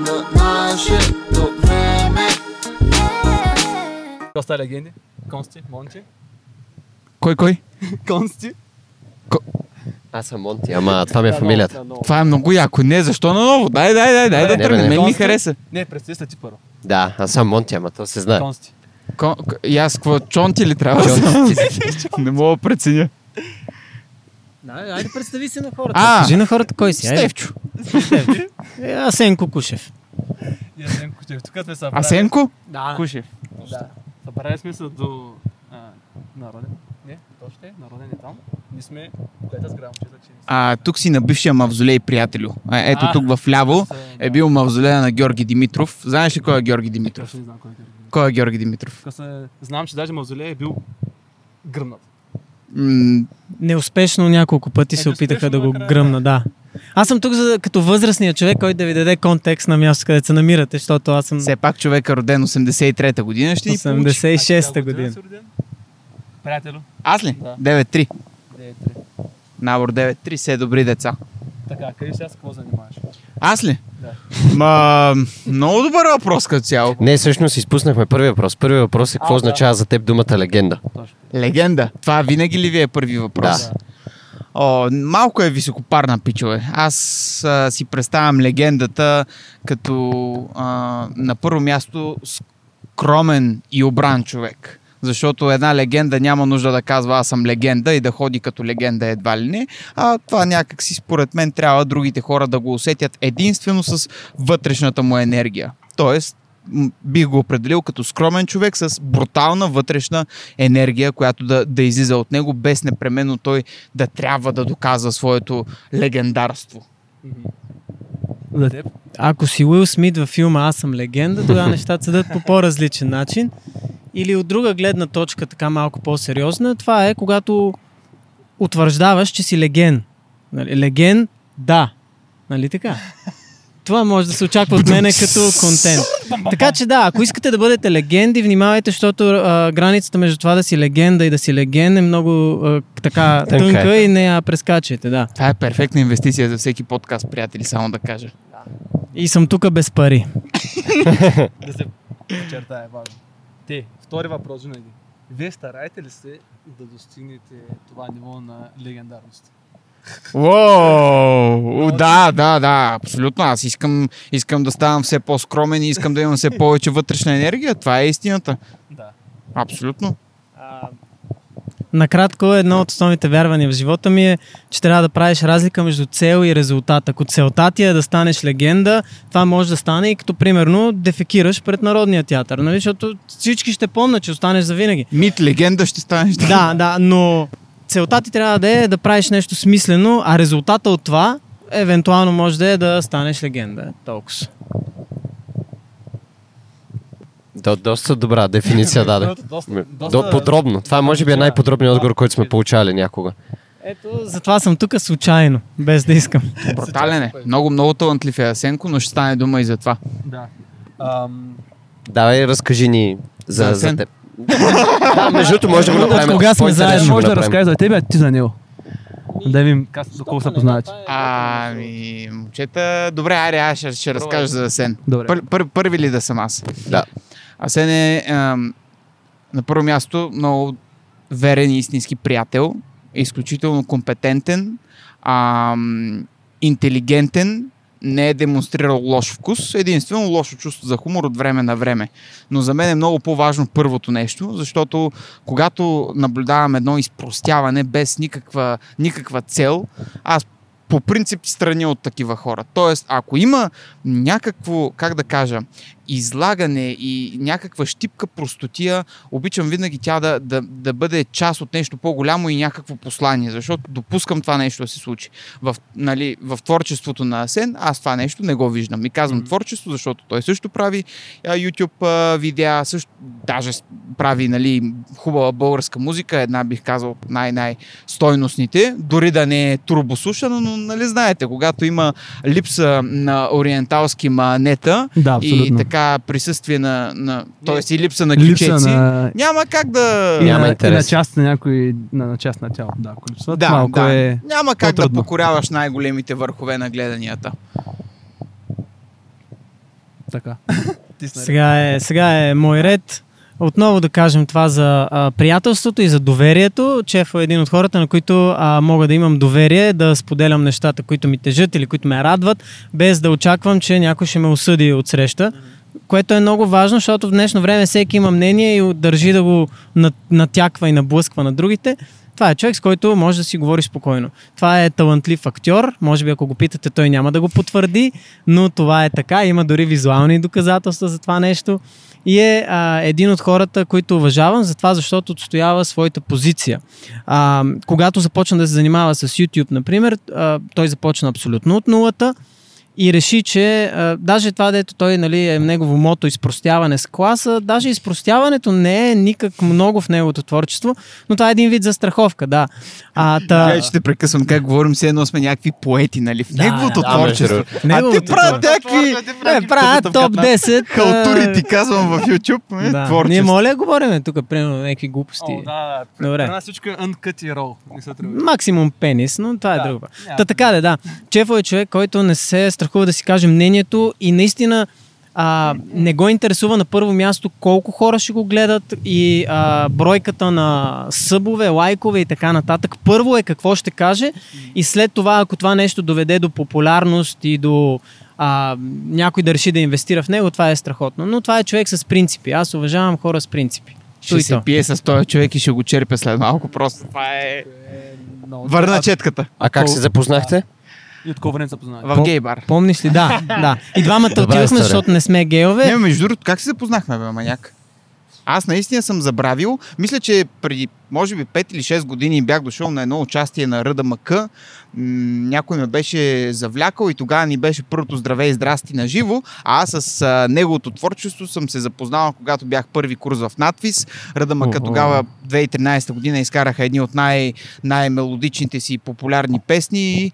на нашето време. Какво са легенди? Консти? Монти? Кой, кой? Консти? Аз съм Монти, ама това ми е фамилията. Това е много яко. Не, защо наново? Дай, дай, дай, дай да тръгнем. не. Мен ми хареса. Не, представи се ти първо. Да, аз съм Монти, ама то се знае. Консти. Ко- к- И аз какво, чонти ли трябва? Чонти. Не мога да преценя. Да, айде представи се на хората. А, Кажи на хората кой си. Айде. Стевчо. Е, Асенко Кушев. И Асенко Кучев. Тук сме събрали. Асенко? Да. Кушев. Да. Събрали сме се до а, народен. Не, точно е, народен е там. Ние сме пета с грам, че А, тук си на бившия мавзолей, приятелю. А, ето А, тук в ляво е бил мавзолея на Георги Димитров. Знаеш ли кой е Георги Димитров? Точно не знам кой е Георги. Кой е Георги Димитров? Знам, че даже мавзолей е бил гръмнат. М, Неуспешно няколко пъти се опитаха да го гръмна, да. Аз съм тук за, като възрастния човек, който да ви даде контекст на място, където се намирате, защото аз съм... Все пак човек е роден 83-та година, ще ни получи. 86-та А ти коя година. Приятелю. Аз ли? Да. 9-3. 9-3. Набор 9-3, все добри деца. Така, къде сега с какво занимаваш? Аз ли? Да. Ма, много добър въпрос като цяло. Не, всъщност изпуснахме първия въпрос. Първият въпрос е какво А, да. означава за теб думата легенда. Точно. Легенда. Това винаги ли ви е първи въпрос? Да. О, малко е високопарна пичове. Аз а, си представям легендата като а, на първо място скромен и обран човек. Защото една легенда няма нужда да казва аз съм легенда и да ходи като легенда едва ли не. А това някак си според мен трябва другите хора да го усетят единствено с вътрешната му енергия. Тоест, бих го определил като скромен човек с брутална вътрешна енергия, която да, да излиза от него, без непременно той да трябва да доказва своето легендарство. За теб? Ако си Уил Смит във филма Аз съм легенда, тогава нещата седат по по-различен начин. Или от друга гледна точка, така малко по-сериозна, това е когато утвърждаваш, че си леген. Нали, леген, да. Нали така? Това може да се очаква от мене като контент. Така че да, ако искате да бъдете легенди, внимавайте, защото а, границата между това да си легенда и да си леген е много а, така Тънка е. тънка и не я прескачайте, да. Това е перфектна инвестиция за всеки подкаст, приятели, само да кажа. И съм тук без пари. Да се подчертая важно. Те, втори въпрос винаги. Вие стараете ли се да достигнете това ниво на легендарност? Уоу, да, да, да, абсолютно. Аз искам, искам да ставам все по-скромен и искам да имам все повече вътрешна енергия. Това е истината. Да. Абсолютно. Накратко, едно от основните вярвания в живота ми е, че трябва да правиш разлика между цел и резултат. Ако целта ти е да станеш легенда, това може да стане и като примерно дефекираш пред Народния театър, нали? защото всички ще помнят, че останеш за винаги. Мит, легенда ще станеш. Да, да, но целта ти трябва да е да правиш нещо смислено, а резултата от това евентуално може да е да станеш легенда. Толкова. До, доста добра дефиниция даде. Доста, доста, доста- До, подробно. Това може би е най-подробният отговор, който сме получавали някога. Ето, затова съм тук случайно, без да искам. Брутален е. Много, много талантлив е Асенко, но ще стане дума и за това. Да. Ам, Давай, разкажи ни за, За за теб. да, между другото може да го От направим. кога сме заедно? може да разкажеш за тебе, а ти за него. Да видим доколко се познавате. Ами, момчета, добре, айде, аз ще, ще разкажа за Асен. Добре. Пър, пър, първи ли да съм аз? Да. Асен е ам, на първо място много верен и истински приятел, изключително компетентен, ам, интелигентен, не е демонстрирал лош вкус, единствено лошо чувство за хумор от време на време. Но за мен е много по-важно първото нещо, защото когато наблюдавам едно изпростяване без никаква, никаква цел, аз по принцип страня от такива хора. Тоест, ако има някакво, как да кажа, излагане и някаква щипка простотия, обичам винаги тя да, да, да бъде част от нещо по-голямо и някакво послание, защото допускам това нещо да се случи. В, нали, в творчеството на Асен аз това нещо не го виждам. И казвам творчество, защото той също прави а, YouTube а, видеа, също даже прави нали, хубава българска музика, една бих казал от най-най-стойностните, дори да не е турбосушана, но нали знаете, когато има липса на ориенталски манета, Да, и така така присъствие на, на т.е. и липса на Липса кючеци, на... няма как да... И Няма на, и на интерес. част на някой, на, на част на тяло. Да, ако липсват, Да, малко да. е... Няма как да по-трудно. покоряваш най-големите върхове на гледанията. Така. Сега е, сега е мой ред. Отново да кажем това за а, приятелството и за доверието. Чеф е един от хората, на които а, мога да имам доверие, да споделям нещата, които ми тежат или които ме радват, без да очаквам, че някой ще ме осъди от среща. Което е много важно, защото в днешно време всеки има мнение и държи да го нат- натяква и наблъсква на другите. Това е човек, с който може да си говори спокойно. Това е талантлив актьор. Може би ако го питате, той няма да го потвърди, но това е така. Има дори визуални доказателства за това нещо. И е а, един от хората, които уважавам, за това, защото отстоява своята позиция. А, когато започна да се занимава с YouTube, например, а, той започна абсолютно от нулата и реши, че а, даже това, дето той нали, е негово мото изпростяване с класа, даже изпростяването не е никак много в неговото творчество, но това е един вид застраховка, да. А, та... Гледай, че те прекъсвам, как говорим, все едно сме някакви поети, нали? В Да, неговото да, да, творчество. между а те Неговото правят някакви Не, правят топ 10. а, халтури, ти казвам в YouTube. е, Да. Ние Творчество. моля да говорим тук, примерно, някакви глупости. О, да, да. Добре. При нас всичко е uncut и roll. Максимум пенис, но това е Да, друго. Та така да, да. Чефо е човек, който не се страхува да си каже мнението и наистина а, не го интересува на първо място колко хора ще го гледат и а, бройката на събове, лайкове и така нататък. Първо е какво ще каже и след това, ако това нещо доведе до популярност и до а, някой да реши да инвестира в него, това е страхотно. Но това е човек с принципи. Аз уважавам хора с принципи. Ще Той се то. пие с този човек и ще го черпя след малко. Просто това е... Много- Върна четката. А как се запознахте? И от колко време се познавате? В гей бар. Помниш ли? Да, да. И двамата отидохме, защото не сме гейове. Не, между другото, как се запознахме, бе, маняк? Аз наистина съм забравил. Мисля, че преди, може би, 5 или 6 години бях дошъл на едно участие на Ръда МК. М, някой ме беше завлякал и тогава ни беше първото здраве и здрасти на живо. А аз с а, неговото творчество съм се запознал, когато бях първи курс в надвис. Ръда МК Охо. тогава, 2013 година, изкараха едни от най- най-мелодичните си популярни песни.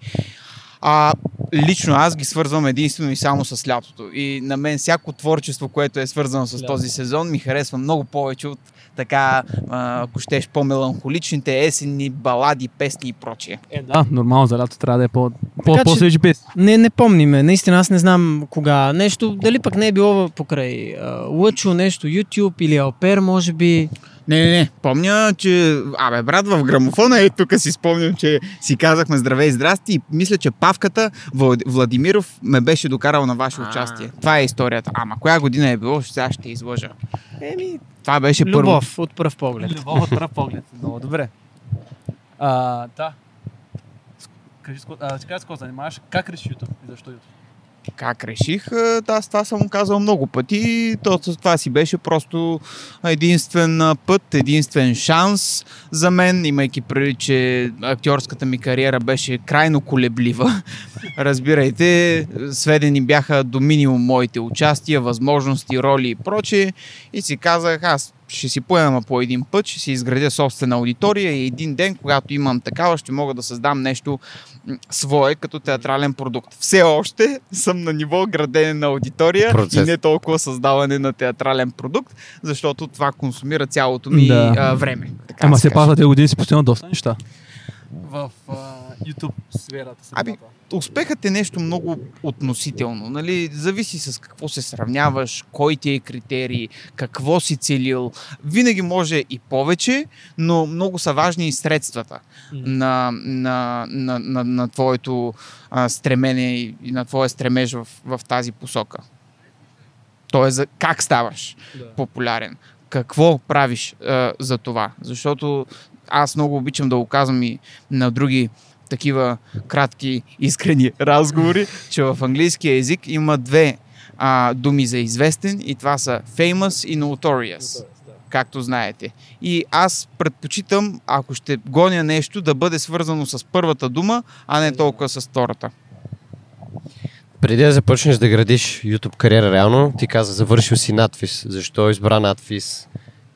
А, лично аз ги свързвам единствено и само с лятото. И на мен всяко творчество, което е свързано с Да. този сезон, ми харесва много повече от така, ако щеш, по-меланхоличните есенни балади, песни и прочие. Е, да, нормално за лято трябва да е по, по, Така че- по-свежи песни. Не, не помниме. Наистина аз не знам кога. Нещо, дали пък не е било покрай Лъчо, нещо, YouTube или Алпер, може би. Не, не, не. Помня, че... Абе, брат, в грамофона е тук си спомням, че си казахме здраве и здрасти и мисля, че Павката Влад- Владимиров ме беше докарал на ваше участие. Това е историята. Ама коя година е било, сега ще излъжа. Еми, Това беше първо. любов от пръв поглед. Любов от пръв поглед. Много добре. А, да. Кажи, а, ти кажа с какво занимаваш? Как реши YouTube и защо YouTube? Как реших? Аз това съм казал много пъти. То, това си беше просто единствен път, единствен шанс за мен, имайки преди, че актьорската ми кариера беше крайно колеблива. Разбирайте, сведени бяха до минимум моите участия, възможности, роли и прочее. И си казах, аз ще си поема по един път, ще си изградя собствена аудитория и един ден, когато имам такава, ще мога да създам нещо свое като театрален продукт. Все още съм на ниво градене на аудитория Процес. и не толкова създаване на театрален продукт, защото това консумира цялото ми Да. а, време. Така Ама се тези години си постигнал доста неща. В а, YouTube сферата. Аби, успехът е нещо много относително. Нали? Зависи с какво се сравняваш, кой ти е критерий, какво си целил. Винаги може и повече, но много са важни и средствата на, на, на, на, на твоето а, стремене и на твоя стремеж в, в тази посока. Тоест, за как ставаш популярен. Какво правиш а, за това? Защото аз много обичам да го казвам и на други такива кратки, искрени разговори, че в английския език има две а, думи за известен и това са famous и notorious, както знаете. И аз предпочитам, ако ще гоня нещо, да бъде свързано с първата дума, а не толкова с втората. Преди да започнеш да градиш YouTube кариера реално, ти каза, завършил си надвис. Защо избра надвис?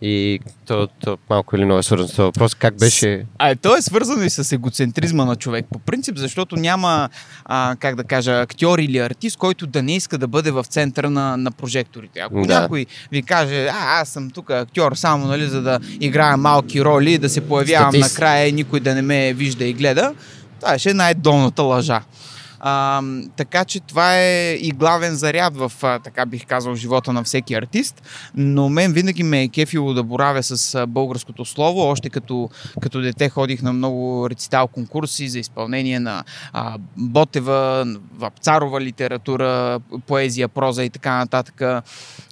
И то, то малко или много е свързано с този въпрос. Как беше... А то е свързано и с егоцентризма на човек по принцип, защото няма, а, как да кажа, актьор или артист, който да не иска да бъде в центъра на, на прожекторите. Ако Да. някой ви каже, а, аз съм тук актьор само нали, за да играя малки роли, да се появявам Статист. накрая и никой да не ме вижда и гледа, това ще е най-долната лъжа. А, така че това е и главен заряд в, така бих казал, живота на всеки артист. Но мен винаги ме е кефило да боравя с българското слово. Още като, като дете ходих на много рецитал конкурси за изпълнение на а, Ботева, Вапцарова литература, поезия, проза и така нататък.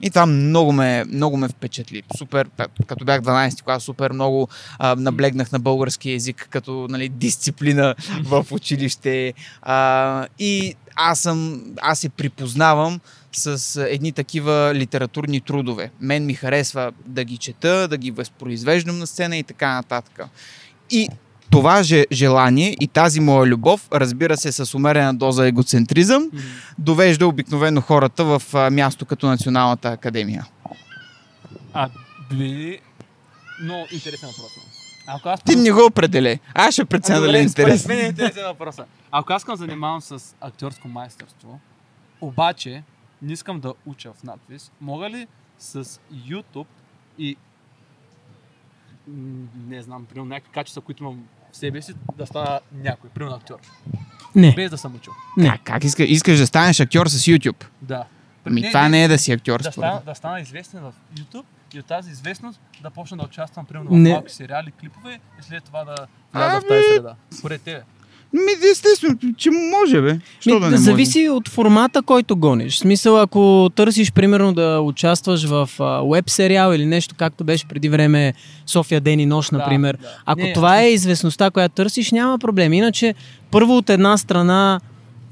И това много ме, много ме впечатли. Супер, като бях 12 клас, супер много а, наблегнах на български язик като нали, дисциплина в училище. А, и аз съм, аз се припознавам с едни такива литературни трудове. Мен ми харесва да ги чета, да ги възпроизвеждам на сцена и така нататък. И това же желание и тази моя любов, разбира се, с умерена доза егоцентризъм, довежда обикновено хората в място като Националната академия. А, били... Много интересен въпрос. Ако аз Ти не го определе. Аз ще преценя А, дали е интересно. мен е интересен въпроса. Ако аз искам да занимавам с актьорско майсторство, обаче не искам да уча в надпис, мога ли с YouTube и не знам, примерно някакви качества, които имам в себе си, да стана някой, примерно актьор, Не, без да съм учил. не. Как, как иска, искаш да станеш актьор с YouTube? Да. Ами това не е да си актьор, да, според стана, да стана известен в YouTube и от тази известност да почна да участвам примерно Не. в малки сериали, клипове и след това да вляза в тази среда. Според тебе. Ми, естествено, че може, бе. Що Ми, да не зависи от формата, който гониш. В смисъл, ако търсиш, примерно, да участваш в веб сериал или нещо, както беше преди време София ден и нощ, Да, например. да. Ако Не, това е известността, която търсиш, няма проблем. Иначе, първо от една страна,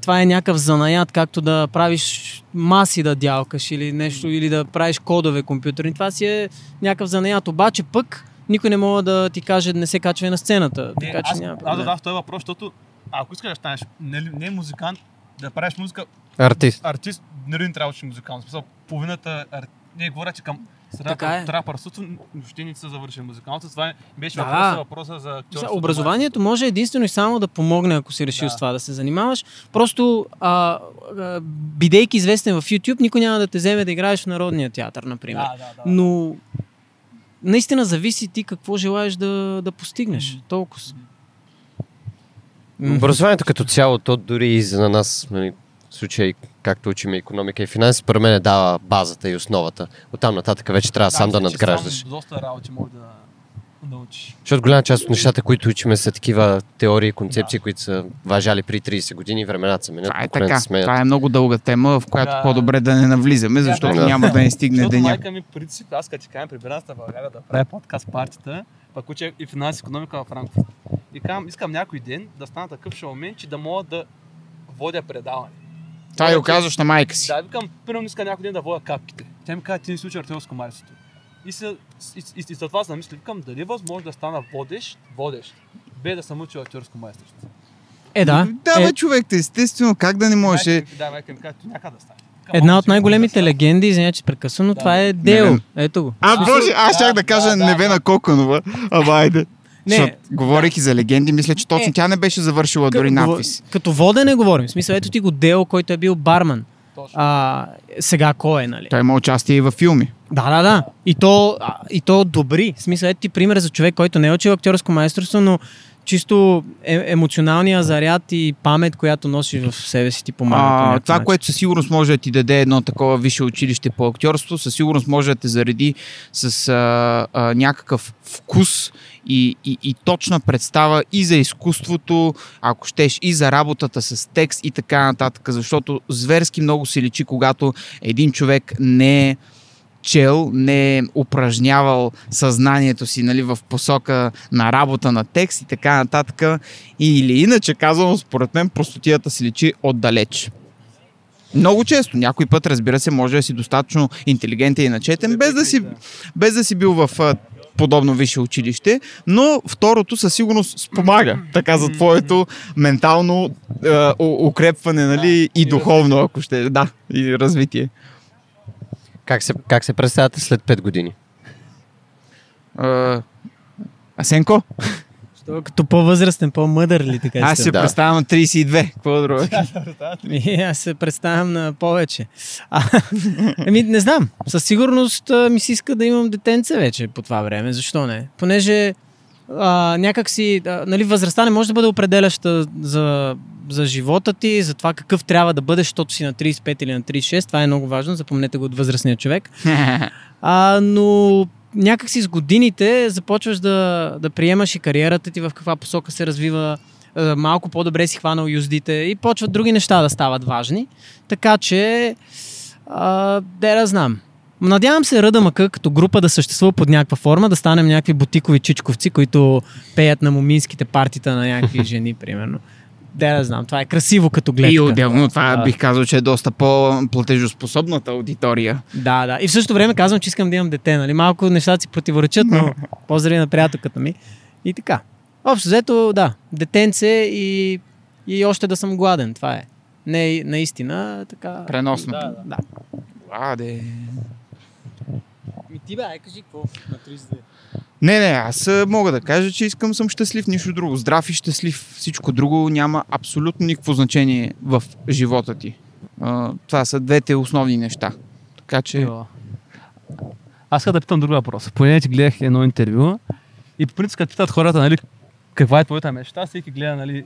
това е някакъв занаят, както да правиш маси да дялкаш или нещо, или да правиш кодове компютърни. Това си е някакъв занаят. Обаче пък никой не може да ти каже да не се качва и на сцената. Не, така че аз, няма аз проблем. задавах този въпрос, защото ако искаш да станеш не, не музикант, да правиш музика, Артист. артист, нали не трябва да учиш музикант. Смисъл, половината, ар... не говоря, че към Така е. трапърството, въобще не са завършили музикалното. Това е- беше Да. въпроса, въпроса за актьорството. образованието може единствено и само да помогне, ако си решил Да. с това да се занимаваш. Просто, а, а, бидейки известен в YouTube, никой няма да те вземе да играеш в Народния театър, например. Да, да, да. Но наистина зависи ти какво желаеш да, да постигнеш. Мгм. Толкова. Образованието като цяло, то дори и за нас, нали, случай, както учиме економика и финанси, според мен дава базата и основата. Оттам нататък вече трябва сам да мисля, че надграждаш. Сам доста работи може да научиш. Защото голяма част от нещата, които учиме, са такива теории, концепции, които са важали при 30 години, времената се менят, Това е така. сменят. Това е много дълга тема, в която Да. по-добре да не навлизаме, защото да. няма да ни стигне Защото деня. майка ми, принцип, аз като ти кажем при Браната България да правя подкаст партията, пък уча и финанси економика в Франкфурт. И казвам, искам някой ден да стана такъв шоумен, че да мога да водя предаване. Това и го казваш на майка си. Да, викам, примерно иска някой ден да водя капките. Тя ми каза, ти не си учи артелско майсторство. И, се, и, и, и, след това се намисли, викам, дали е възможно да стана водещ, водещ, без да съм учил актьорско майсторство. Е, да. Да, е, бе, човек, естествено, как да не можеше. Майка ми- Да, майка ми каза, как да стане. Една «Ама от най-големите представя». легенди, извиня, че прекъсвам, но Да. това е Дел. Ето го. А, боже, аз щях да кажа да, да, Невена да. Коконова. Ама айде. Не. Защото, говорейки за легенди, мисля, че точно Е. тя не беше завършила дори Като- надпис. Като водене говорим. В смисъл, ето ти го Дел, който е бил барман. А, сега кой е, нали? Той има участие и във филми. Да, да, да. И то, а, и то добри. В смисъл, ето ти пример за човек, който не е учил актьорско майсторство, но чисто е, емоционалния заряд и памет, която носиш в себе си, ти помага. по А, това, начин. което със сигурност може да ти даде едно такова висше училище по актьорство, със сигурност може да те зареди с а, а, някакъв вкус и, и, и точна представа и за изкуството, ако щеш, и за работата с текст и така нататък. Защото зверски много се личи, когато един човек не е чел, не е упражнявал съзнанието си нали, в посока на работа на текст и така нататък. Или иначе казано, според мен, простотията си личи отдалеч. Много често. Някой път, разбира се, може да си достатъчно интелигентен и начетен, без да си, без да си бил в подобно висше училище, но второто със сигурност спомага така за твоето ментално у- укрепване нали, и и духовно, ако ще. Да, и развитие. Как се, как се представяте след 5 години? А, Асенко? Що, като по-възрастен, по-мъдър ли така? Аз се Да. представям на 32. Какво друго? Аз се представям на повече. А, еми, не знам. Със сигурност ми се иска да имам детенце вече по това време. Защо не? Понеже а, някак си, а, нали, възрастта не може да бъде определяща за, за живота ти, за това какъв трябва да бъдеш, защото си на 35 или на 36. Това е много важно. Запомнете го от възрастния човек. А, но някак си с годините започваш да, да приемаш и кариерата ти в каква посока се развива, малко по-добре си хванал юздите и почват други неща да стават важни. Така че, а, да знам. Надявам се Ръда Мъка като група да съществува под някаква форма, да станем някакви бутикови чичковци, които пеят на моминските партита на някакви жени, примерно. Де да знам, това е красиво като гледка. И отделно това Да. бих казал, че е доста по-платежоспособната аудитория. Да, да. И в същото време казвам, че искам да имам дете. Нали? Малко нещата си противоречат, но поздрави на приятелката ми. И така. Общо взето, да. Детенце и, и още да съм гладен. Това е. Не, наистина, така. Преносно. Да, да. да. Аде. Ми ти бе, ай кажи какво на 32. Не, не, аз мога да кажа, че искам съм щастлив, нищо друго. Здрав и щастлив. Всичко друго няма абсолютно никакво значение в живота ти. А, това са двете основни неща. Така че... Йо. Аз искам да питам друг въпрос. Поне ти гледах едно интервю и по принцип, като питат хората, нали, каква е твоята мечта, всеки гледа, нали,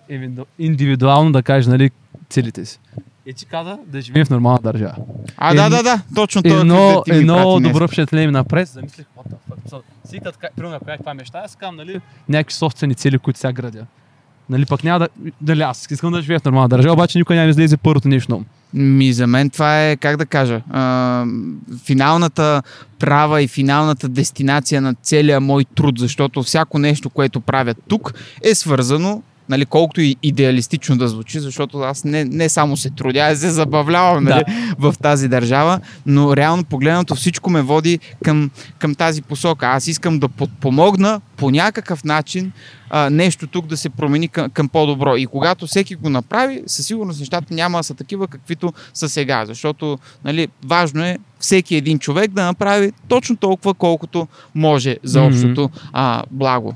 индивидуално да каже, нали, целите си. И ти каза да живеем в нормална държава. А, Е, да, да, да, точно това. Едно, ми едно добро впечатление ми напред, замислих, what the fuck. Ка- примерно, ако каква мечта, аз казвам, нали, някакви собствени цели, които сега градя. Нали, пък няма да, дали аз искам да живея в нормална държава, обаче никой няма да излезе първото нещо на. Ми, за мен това е, как да кажа, а, финалната права и финалната дестинация на целия мой труд, защото всяко нещо, което правя тук, е свързано Нали, колкото и идеалистично да звучи, защото аз не, не само се трудя, а се забавлявам нали, в тази държава, но реално погледнато всичко ме води към, към тази посока. Аз искам да подпомогна по някакъв начин а, нещо тук да се промени към, към по-добро. И когато всеки го направи, със сигурност нещата няма да са такива, каквито са сега. Защото нали, важно е всеки един човек да направи точно толкова, колкото може за общото а, благо.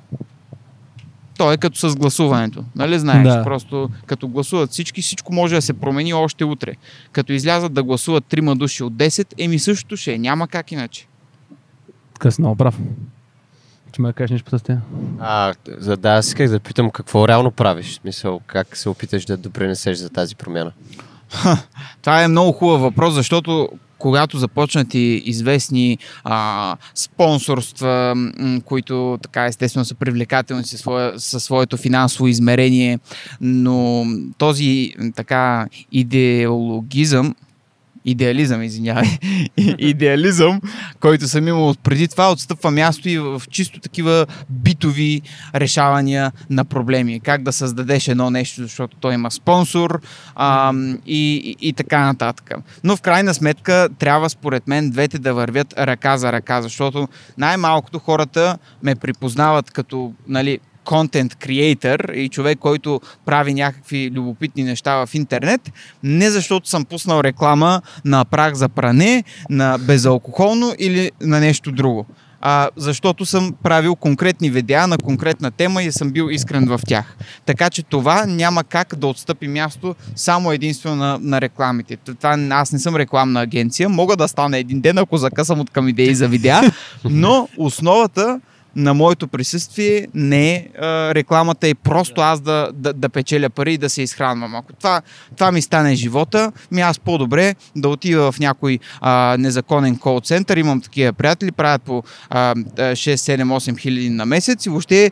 То е като с гласуването. Нали знаеш? Да. Просто като гласуват всички, всичко може да се промени още утре. Като излязат да гласуват трима души от 10, еми същото ще е. Няма как иначе. Много прав. Ще ме кажеш нещо по? А, за да, аз исках да питам какво реално правиш. В Смисъл, как се опиташ да допринесеш за тази промяна. Това е много хубав въпрос, защото когато започнат и известни а, спонсорства, които така естествено са привлекателни със, своя, със своето финансово измерение, но този така идеологизъм, идеализъм, извинявай, идеализъм, който съм имал преди това, отстъпва място и в чисто такива битови решавания на проблеми. Как да създадеш едно нещо, защото той има спонсор а, и, и, и така нататък. Но в крайна сметка трябва според мен двете да вървят ръка за ръка, защото най-малкото хората ме припознават като нали, контент креатор и човек, който прави някакви любопитни неща в интернет, не защото съм пуснал реклама на прах за пране, на безалкохолно или на нещо друго. А, защото съм правил конкретни видеа на конкретна тема и съм бил искрен в тях. Така че това няма как да отстъпи място само единствено на, на рекламите. Това, аз не съм рекламна агенция, мога да стана един ден, ако закъсам от към идеи за видеа, но основата на моето присъствие не е а, рекламата и просто аз да, да, да печеля пари и да се изхранвам. Ако това, това ми стане живота, ми аз по-добре да отида в някой а, незаконен кол център, имам такива приятели, правят по а, 6-7-8 хиляди на месец и въобще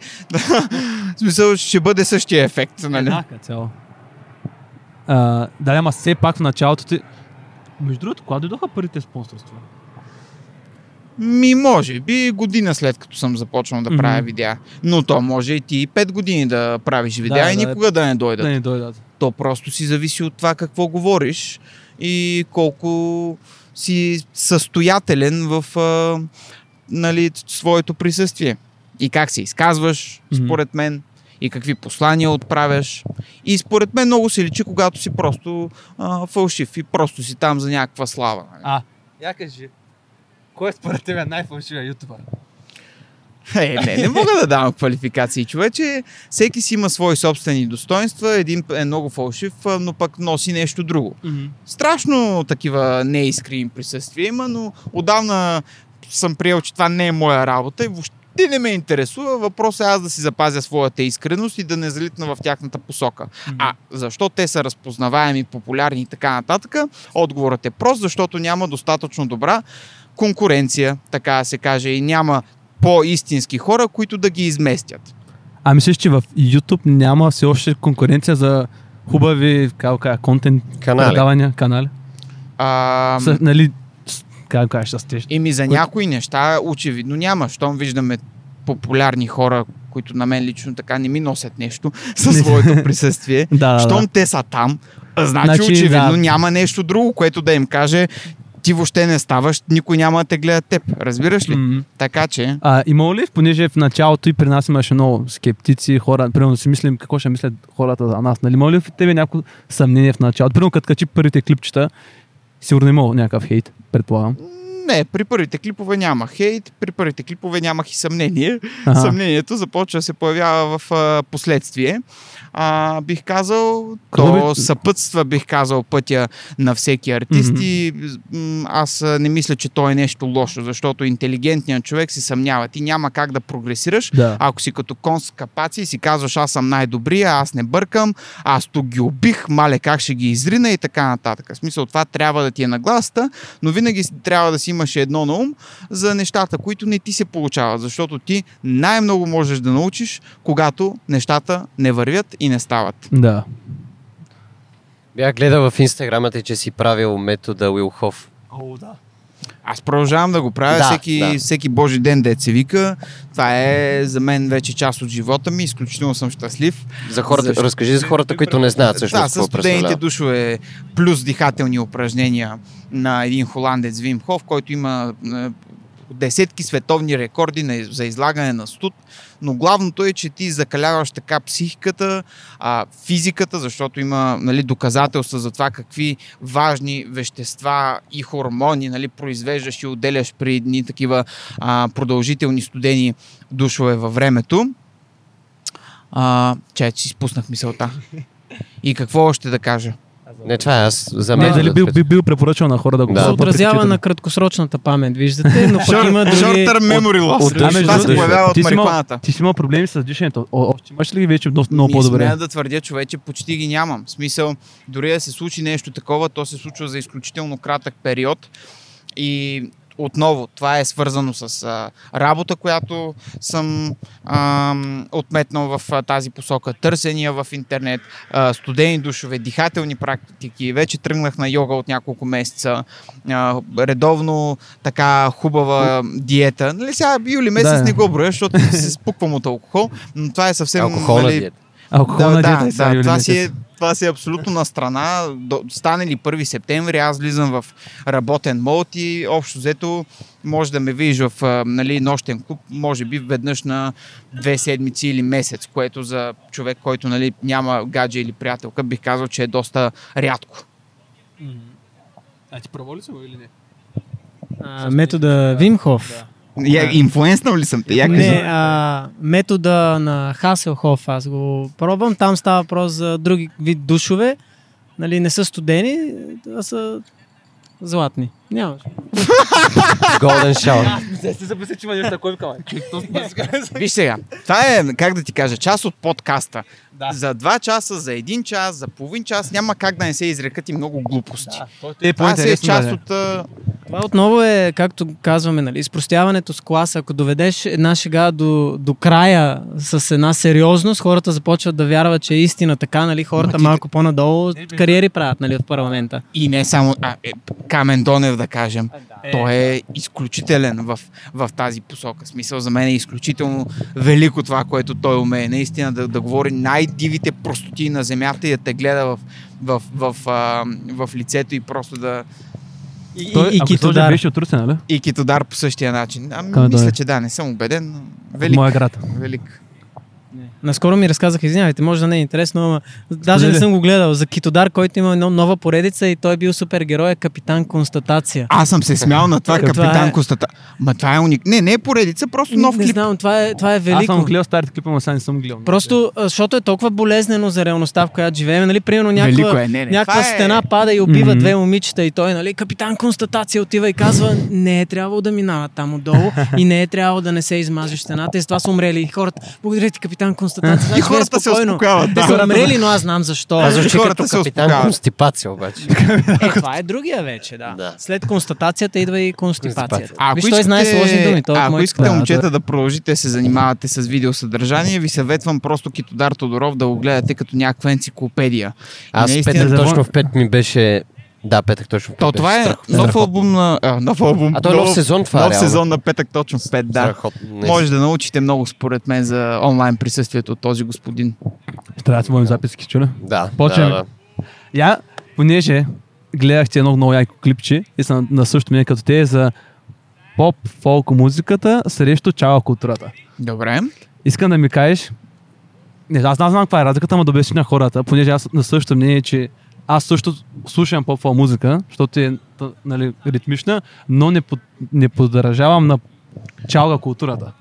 смисъл ще бъде същия ефект. Нали? Еднаква цяло. А, да, ама все пак в началото ти... Между другото, кога дойдоха първите спонсорства? Ми, може би година след като съм започнал да правя Мгм. видеа. Но то може и ти 5 години да правиш видеа Да, и да. никога да не дойдат. Да ни дойдат. То просто си зависи от това какво говориш и колко си състоятелен в а, нали, своето присъствие. И как се изказваш, според мен, и какви послания отправяш. И според мен много се личи, когато си просто а, фалшив и просто си там за някаква слава. нали. А, я кажи. Кой според теб е най-фалшивия ютубър? Е, не, не мога да давам квалификации, човече. Всеки си има свои собствени достоинства. Един е много фалшив, но пък носи нещо друго. Страшно такива неискрени присъствия има, но отдавна съм приел, че това не е моя работа и въобще не ме интересува. Въпросът е аз да си запазя своята искреност и да не залитна в тяхната посока. А защо те са разпознаваеми, популярни и така нататък? Отговорът е прост, защото няма достатъчно добра конкуренция, така да се каже, и няма по-истински хора, които да ги изместят. А мислиш, че в YouTube няма все още конкуренция за хубави, как контент Канали. предавания, канали? А, С, нали, с- как кажеш, с теж. Еми за Които- някои неща очевидно няма. Щом виждаме популярни хора, които на мен лично така не ми носят нещо със своето присъствие. Да, да, Щом да. те са там, а значи, Значи, очевидно да. няма нещо друго, което да им каже ти въобще не ставаш, никой няма да те гледа теб. Разбираш ли? М. Така че, А, имало ли, понеже в началото и при нас имаше много скептици, хора, примерно си мислим какво ще мислят хората за нас, нали? Има ли в тебе някакво съмнение в началото? Примерно като качи първите клипчета, сигурно имало някакъв хейт, предполагам. не, при първите клипове няма хейт, при първите клипове нямах и съмнение. Ага. Съмнението започва да се появява в а, последствие. А, бих казал, то съпътства, бих казал, пътя на всеки артист и аз не мисля, че то е нещо лошо, защото интелигентният човек се съмнява. Ти няма как да прогресираш, Да. ако си като кон с капаци и си казваш аз съм най-добрия, аз не бъркам, аз тук ги убих, мале как ще ги изрина и така нататък. В смисъл това трябва да ти е нагласта, но винаги трябва да си имаш едно на ум за нещата, които не ти се получават, защото ти най-много можеш да научиш, когато нещата не вървят и не стават. Да. Бях гледал в инстаграма ти, че си правил метода Уилхов. О, да. Аз продължавам да го правя Да, всеки, да. всеки божи ден, дет се вика. Това е за мен вече част от живота ми. Изключително съм щастлив. За хората, Защо? разкажи за хората, които не знаят всъщност да, с какво студените душове плюс дихателни упражнения на един холандец Вим Хоф, който има е, десетки световни рекорди на- за излагане на студ, но главното е, че ти закаляваш така психиката, а, физиката, защото има нали, доказателства за това какви важни вещества и хормони нали, произвеждаш и отделяш при едни такива а, продължителни студени душове във времето. А, чай, че си спуснах мисълта. И какво още да кажа? Не, това е аз за Не, мен. дали бил, бил, бил препоръчал на хора да го Да. отразява на краткосрочната памет, виждате, но пък има други... Short-term memory loss. от- между това се появява от ти си имал- марихуаната. Ти си имал проблеми с дишането. Още имаш ли ги вече много, много Не по-добре? смея да твърдя, човече, почти ги нямам. В смисъл, дори да се случи нещо такова, то се случва за изключително кратък период. И отново, това е свързано с а, работа, която съм а, отметнал в а, тази посока. Търсения в интернет, а, студени душове, дихателни практики. Вече тръгнах на йога от няколко месеца. А, редовно така хубава диета. Нали сега юли месец Да. не го броя, защото се спуквам от алкохол, но това е съвсем... Алкохолна нали, диета. Алкохолна да, диета да, да, това, си е, това си е абсолютно на страна. До, стане ли 1 септември, аз влизам в работен мод и общо взето може да ме видиш в нали, нощен клуб, може би веднъж на две седмици или месец, което за човек, който нали, няма гадже или приятелка, бих казал, че е доста рядко. А ти пробвал ли си го или не? А, метода Вимхов. Я, инфлуенснал ли съм те? Я. Не, а, метода на Хаселхоф, аз го пробвам. Там става въпрос за други вид душове. Нали, не са студени, а са златни. Няма. Golden Shower. Не си записа, че има нещо такова, кама. Виж сега, това е, как да ти кажа, част от подкаста. Да. За два часа, за един час, за половин час няма как да не се изрекат и много глупости. Е, Това си е част да е. от... а, Това отново е, както казваме, нали, изпростяването с класа. Ако доведеш една шега до, до края с една сериозност, хората започват да вярват, че е истина така, нали, хората ти- малко по-надолу Не, бе, кариери правят, нали, от парламента. И не само а, е, Камен Донев, да кажем. Той е изключителен в, в тази посока. Смисъл за мен е изключително велико това, което той умее. Наистина да, да говори най-дивите простоти на земята и да те гледа в, в, в, а, в лицето и просто да... И, Той, и, и Китодар. Беше от Русе, нали? И китодар по същия начин. Ами, мисля, Донев. че да, не съм убеден. Велик. моя град. Велик. Наскоро ми разказаха, извинявайте, може да не е интересно, ама даже не съм го гледал. За Китодар, който има едно нова поредица и той е бил супергерой, е капитан Констатация. Аз съм се смял на това Това капитан е- Костата. Ма това е уник. Не, не е поредица, просто нов не клип. знам, това е, това е Аз велико. съм гледал старите клипа, но сега не съм гледал. Просто, защото е толкова болезнено за реалността, в която живеем, нали, примерно някаква, е, не, не, някаква това е- стена пада и убива Мгм. две момичета и той, нали, капитан констатация отива и казва, не е трябвало да минава там отдолу и не е трябвало да не се измажеш стената и с това са умрели и хората. Благодаря ти, капитан констатация. Сега И живея хората се успокояват. Те са умрели, но аз знам защо. Това звучи хората като се капитан констипация обаче. Е, това е другия вече, да. След констатацията идва и констипацията. Констипация. А Виж, той знае сложни думи. Е ако искате, момчета, да продължите се занимавате с видеосъдържание, ви съветвам просто Китодар Тодоров да го гледате като някаква енциклопедия. Аз точно в 5 ми беше... Да, петък точно в 5 То това е нов албум на... А, нов албум. А то е нов сезон това, Нов реално. сезон на петък точно в 5, да. Страхотно. Може да научите много според мен за онлайн присъствието от този господин. Трябва да си водим записки, чуля. Да, Почваме. да, да. Я, понеже гледахте едно много яко клипче и съм на същото мнение като те за поп, фолк музиката срещу чала културата. Добре. Искам да ми кажеш, не, аз не знам каква е разликата, ама да обясня на хората, понеже аз на същото мнение, че аз също слушам поп фолк музика, защото е нали, ритмична, но не, под, не подражавам на чалга културата.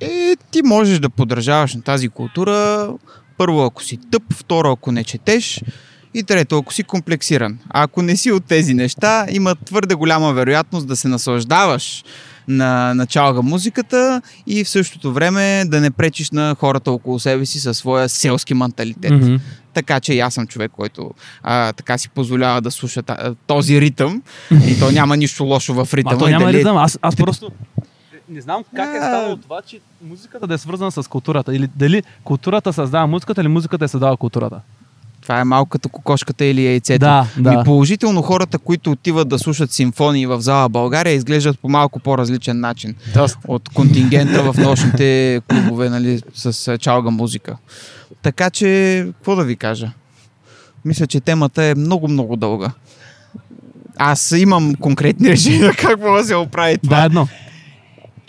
Е, ти можеш да поддържаваш на тази култура. Първо, ако си тъп, второ, ако не четеш. И трето, ако си комплексиран. А ако не си от тези неща, има твърде голяма вероятност да се наслаждаваш на, на чалга музиката и в същото време да не пречиш на хората около себе си със своя селски менталитет. Мгм. Така че и аз съм човек, който а, така си позволява да слуша този ритъм. и то няма нищо лошо в ритъма. Ма то няма дали ритъм, аз, аз просто не знам как е А. станало това, че музиката да е свързана с културата. Или дали културата създава музиката, или музиката е създава културата. Това е малко като кокошката или яйцето. Да, да. И положително хората, които отиват да слушат симфонии в зала България, изглеждат по малко по-различен начин Доста. от контингента в нощните клубове нали, с чалга музика. Така че, какво да ви кажа? Мисля, че темата е много-много дълга. Аз имам конкретни решения как мога да се оправи това. Да, едно.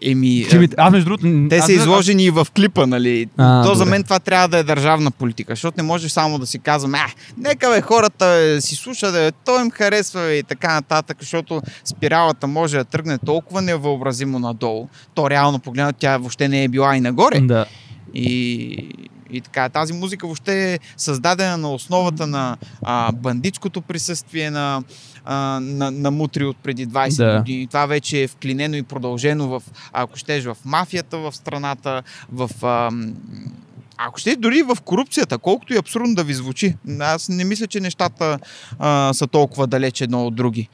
Еми, ми, а, аз между другото... те аз са изложени и в клипа, нали? А, То за добре. мен това трябва да е държавна политика, защото не може само да си казваме, а, нека бе хората бе, си слушат, бе, той им харесва бе, и така нататък, защото спиралата може да тръгне толкова невъобразимо надолу. То реално погледнато тя въобще не е била и нагоре. Да. И, и така, тази музика въобще е създадена на основата на а, бандитското присъствие на, а, на, на мутри от преди 20 Да. години. Това вече е вклинено и продължено в, ако щеш, в мафията в страната, в... А, ако ще дори в корупцията, колкото и абсурдно да ви звучи. Аз не мисля, че нещата а, са толкова далеч едно от други.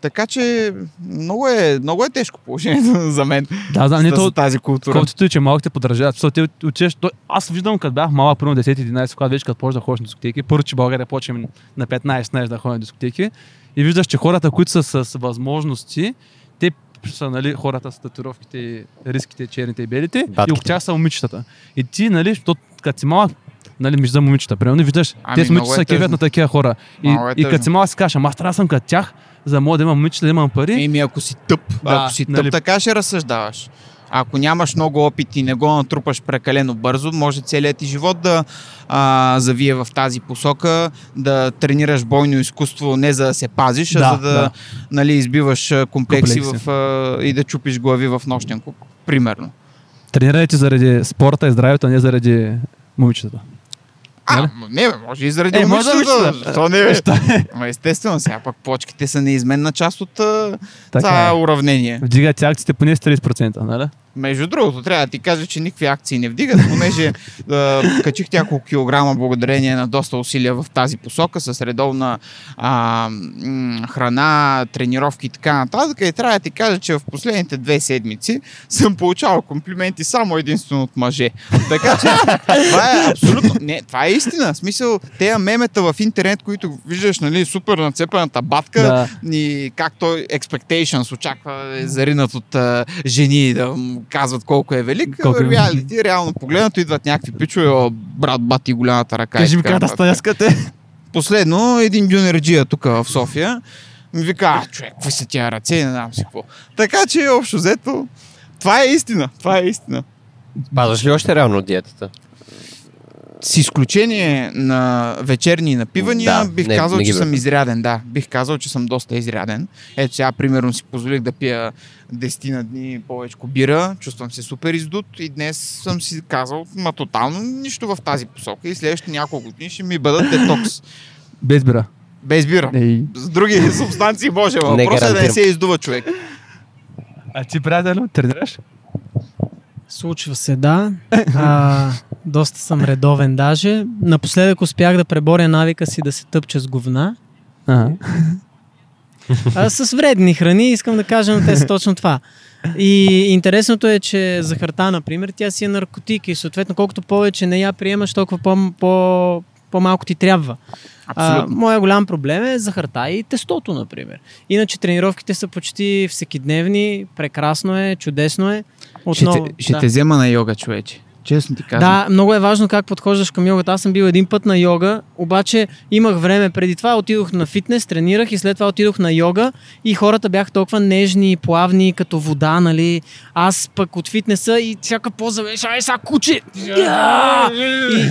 Така че много е, много е тежко положението за мен. Да, знам, не за то, тази култура. колкото и, че малките подражават. Защото те учеш, то, аз виждам, като бях малък, примерно 10-11, когато вече като почна да ходиш на дискотеки, първо, че България почнем на 15-16 да ходим на дискотеки, и виждаш, че хората, които са с възможности, те са нали, хората с татуировките, риските, черните и белите, Батките. и около тях са момичетата. И ти, нали, защото като си малък, нали, вижда момичета, примерно, виждаш, Ами, те момичета е са тъжно. на такива хора. И, е и като си малък си кажеш, ама аз трябва да съм като тях, за да мога да имам момичета, да имам пари. Еми, ако си тъп, Да, ако си тъп, нали. така ще разсъждаваш. Ако нямаш много опит и не го натрупаш прекалено бързо, може целият ти живот да а, завие в тази посока, да тренираш бойно изкуство не за да се пазиш, Да, а за да, да. Нали, избиваш комплекси, Комплекси. В, а, и да чупиш глави в нощен клуб. Примерно. Тренирайте заради спорта и здравето, а не заради момичетата. А, Нали? м- не, може и заради Е, може да момичетата. момичета. Защо не? Що е? Ма естествено, сега пък почките са неизменна част от Така това е. уравнение. Вдигате акциите поне с 30%, нали? Между другото, трябва да ти кажа, че никакви акции не вдигат, понеже а, качих няколко килограма благодарение на доста усилия в тази посока, с редовна а, м, храна, тренировки и така нататък. И трябва да ти кажа, че в последните две седмици съм получавал комплименти само единствено от мъже. Така че това е абсолютно... Не, това е истина. В смисъл, тези мемета в интернет, които виждаш, нали, супер нацепената батка, Да. и как той expectations очаква е заринат от а, жени да му казват колко е велик. Колко е- Реалити, реално погледнато идват някакви пичове, о, брат, бати голямата ръка. Кажи ми как да стаяскате. Последно, един джунерджия тук в София ми вика, а, човек, какви са тия ръце, не знам си какво. Така че, общо взето, това е истина. Това е истина. Пазваш ли още реално от диетата? С изключение на вечерни напивания, Да, бих не- казал, не че съм изряден. Да, бих казал, че съм доста изряден. Ето сега, примерно, си позволих да пия 10 на дни повече бира, чувствам се супер издут и днес съм си казал, ма тотално нищо в тази посока и следващите няколко години ще ми бъдат детокс. Без бира. Без бира. Ей. С други субстанции може. Въпросът е да не се издува човек. А ти, приятелю, тренираш? Случва се, да. А, доста съм редовен даже. Напоследък успях да преборя навика си да се тъпча с говна. Ага. А, с вредни храни, искам да кажа на те са точно това. И интересното е, че захарта, например, тя си е наркотик и съответно колкото повече не я приемаш, толкова по, по, по-малко ти трябва. А, Абсолютно. моя голям проблем е захарта и тестото, например. Иначе тренировките са почти всекидневни, прекрасно е, чудесно е. Отново, ще те, ще да. те взема на йога, човече. Честно ти казвам. Да, много е важно как подхождаш към йогата. Аз съм бил един път на йога, обаче имах време преди това, отидох на фитнес, тренирах и след това отидох на йога и хората бяха толкова нежни, плавни, като вода, нали. Аз пък от фитнеса и всяка поза беше, ай сега куче!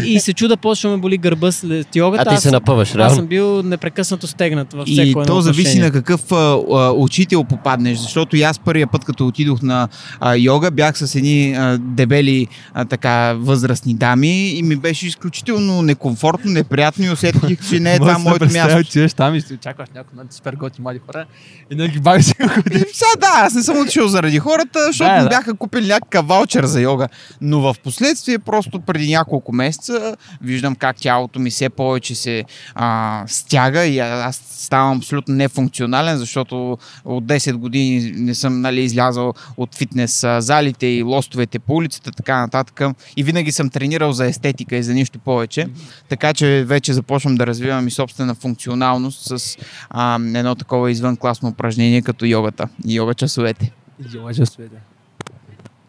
И, и се чуда, почва ме боли гърба след йогата. А ти Аз- се напъваш, Аз реално. съм бил непрекъснато стегнат във всеко И едно то зависи отношение. на какъв а, а, учител попаднеш, защото и аз първия път, като отидох на а, йога, бях с едни а, дебели а, така възрастни дами и ми беше изключително некомфортно, неприятно и усетих, че не е това моето място. Отиваш там и си очакваш някой на супер готи млади хора и да ги бавиш си И сега да, аз не съм отишъл заради хората, защото Да, да, бяха купили някакъв ваучер за йога. Но в последствие, просто преди няколко месеца, виждам как тялото ми все повече се а, стяга и аз ставам абсолютно нефункционален, защото от 10 години не съм нали, излязал от фитнес залите и лостовете по улицата, така нататък. И винаги съм тренирал за естетика и за нищо повече. Така че вече започвам да развивам и собствена функционалност с а, едно такова извън класно упражнение като йогата и йога часовете. Йога часовете.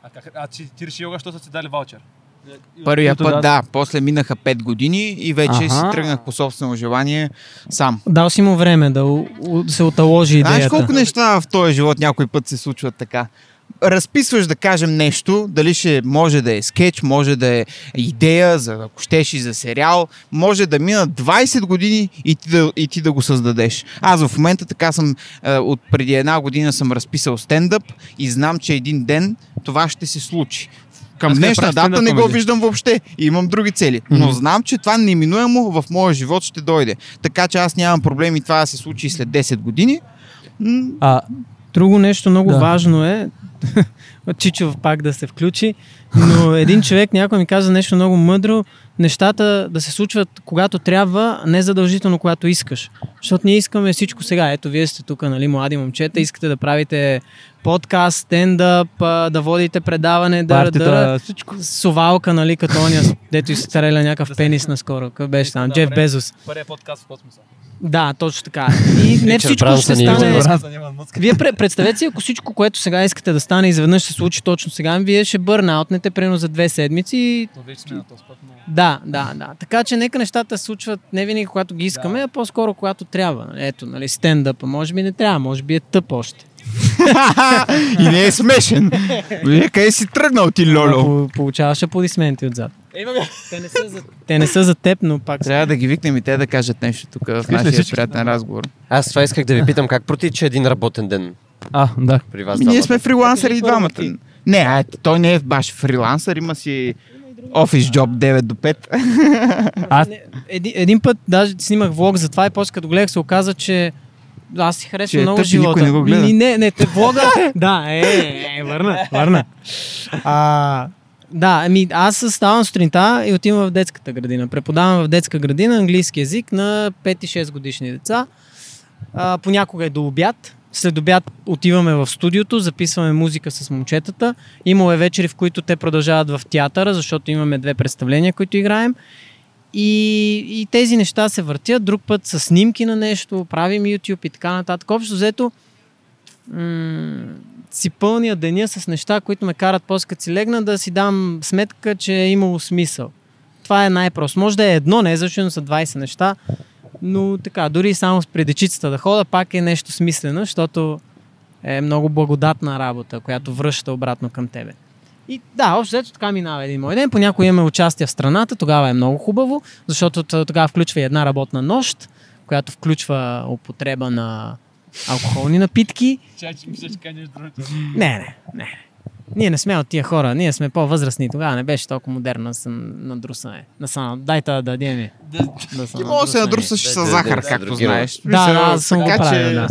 А, как, а ти, ти реши йога, що са ти дали ваучер? Първия Които път, да- да, после минаха 5 години и вече си Аха. тръгнах по собствено желание сам. Дал си му време да, у- у- да се оталожи идеята. Знаеш колко неща в този живот някой път се случват така? Разписваш да кажем нещо, дали ще може да е скетч, може да е идея, за ако щеш и за сериал, може да минат 20 години и ти да, и ти да го създадеш. Аз в момента така съм, е, от преди една година съм разписал стендъп и знам, че един ден това ще се случи. Към днешна дата не го виждам въобще и имам други цели. Но Мгм. знам, че това неминуемо в моя живот ще дойде. Така че аз нямам проблеми това да се случи след 10 години. А, Друго нещо много да. важно е, Чичов пак да се включи, но един човек някой ми каза нещо много мъдро, нещата да се случват когато трябва, не задължително когато искаш. Защото ние искаме всичко сега. Ето, вие сте тук, нали, млади момчета, искате да правите подкаст, стендъп, да водите предаване, да, да, всичко. совалка, нали, като ония, дето изстреля някакъв пенис наскоро. Какъв беше там? Да, Джеф. Безос. Първият подкаст в космоса. Да, точно така. И не Ричард всичко ще стане... Вие пре- представете си, ако всичко, което сега искате да стане, изведнъж се случи точно сега, вие ще бърнаутнете примерно за две седмици. Да, да, да. Така че нека нещата се случват не винаги, когато ги искаме, а по-скоро, когато трябва. Ето, нали, стендъпа, може би не трябва, може би е тъп още. и не е смешен. Вие къде си тръгнал ти, Лоло? По- Получаваш аплодисменти отзад. Те не, са за, те не са за теб, но пак. Трябва да ги викнем и те да кажат нещо тук в нашия приятен разговор. Аз това исках да ви питам как протича един работен ден А, да. при вас. Ми, ние сме фрилансъри и двамата. ти. Не, а, той не е баш фрилансър, има си офис джоб 9 до 5. Аз- един, един път даже снимах влог за това и после като гледах се оказа, че аз си харесвам много тъп и живота. никой не го гледа. Не, не, те влога. да, е, е, е, върна, върна. А, да, ами аз ставам сутринта и отивам в детската градина. Преподавам в детска градина английски язик на 5-6 годишни деца. А, понякога е до обяд. След обяд отиваме в студиото, записваме музика с момчетата. Имало е вечери, в които те продължават в театъра, защото имаме две представления, които играем. И, и тези неща се въртят. Друг път с снимки на нещо, правим YouTube и така нататък. Общо взето м- си пълня деня с неща, които ме карат после като си легна да си дам сметка, че е имало смисъл. Това е най-просто. Може да е едно, не е защото са 20 неща, но така, дори само с предечицата да хода, пак е нещо смислено, защото е много благодатна работа, която връща обратно към тебе. И да, общо взето така минава един мой ден. Понякога имаме участие в страната, тогава е много хубаво, защото тогава включва и една работна нощ, която включва употреба на алкохолни напитки. Чай, че мисля, че кажеш другото. Не, не, не. Ние не сме от тия хора, ние сме по-възрастни. Тогава не беше толкова модерно да съм надрусане. Да са, дайте да дадем. ми. Да, Ти може да се надрусаш Да, с да, захар, да, както да, знаеш. Да, да, съм го правил.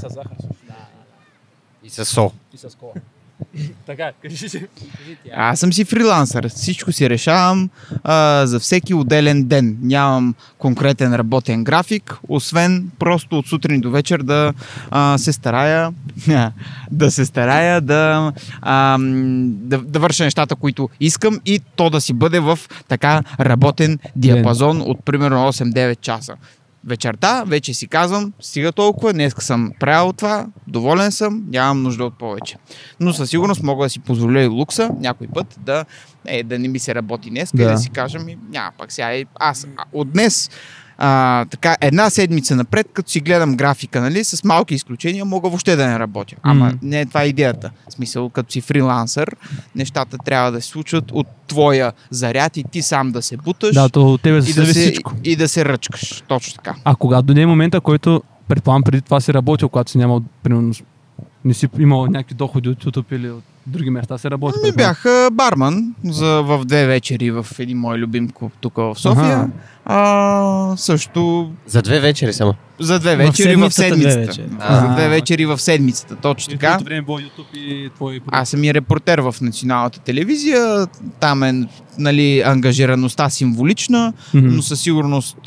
И с сол. И с кола. Така, кажи си. Аз съм си фрилансър. Всичко си решавам а, за всеки отделен ден. Нямам конкретен работен график, освен просто от сутрин до вечер да а, се старая да се старая да, а, да, да върша нещата, които искам и то да си бъде в така работен диапазон от примерно 8-9 часа. Вечерта вече си казвам, стига толкова, днес съм правил това, доволен съм, нямам нужда от повече. Но със сигурност мога да си позволя и лукса някой път да, е, да не ми се работи днес да. и Да. си кажа ми, няма пак сега аз от днес а, така, една седмица напред, като си гледам графика, нали, с малки изключения, мога въобще да не работя. Ама Мгм. не е това идеята. В смисъл, като си фрилансър, нещата трябва да се случват от твоя заряд и ти сам да се буташ Да, то от тебе и, да се, всичко. и да се ръчкаш. Точно така. А когато дойде момента, който предполагам преди това си работил, когато си нямал, примерно, не си имал някакви доходи от YouTube или от други места, се работи. Ми предполагам. бях а, барман за, в две вечери в един мой любим клуб тук в София. Аха. А, също За две вечери само. за две вечери в седмицата две вечери. Да, за А. две вечери в седмицата, точно И така. другото време било YouTube и твой. Аз съм и репортер в националната телевизия. Там е нали, ангажираността символична, Мгм. но със сигурност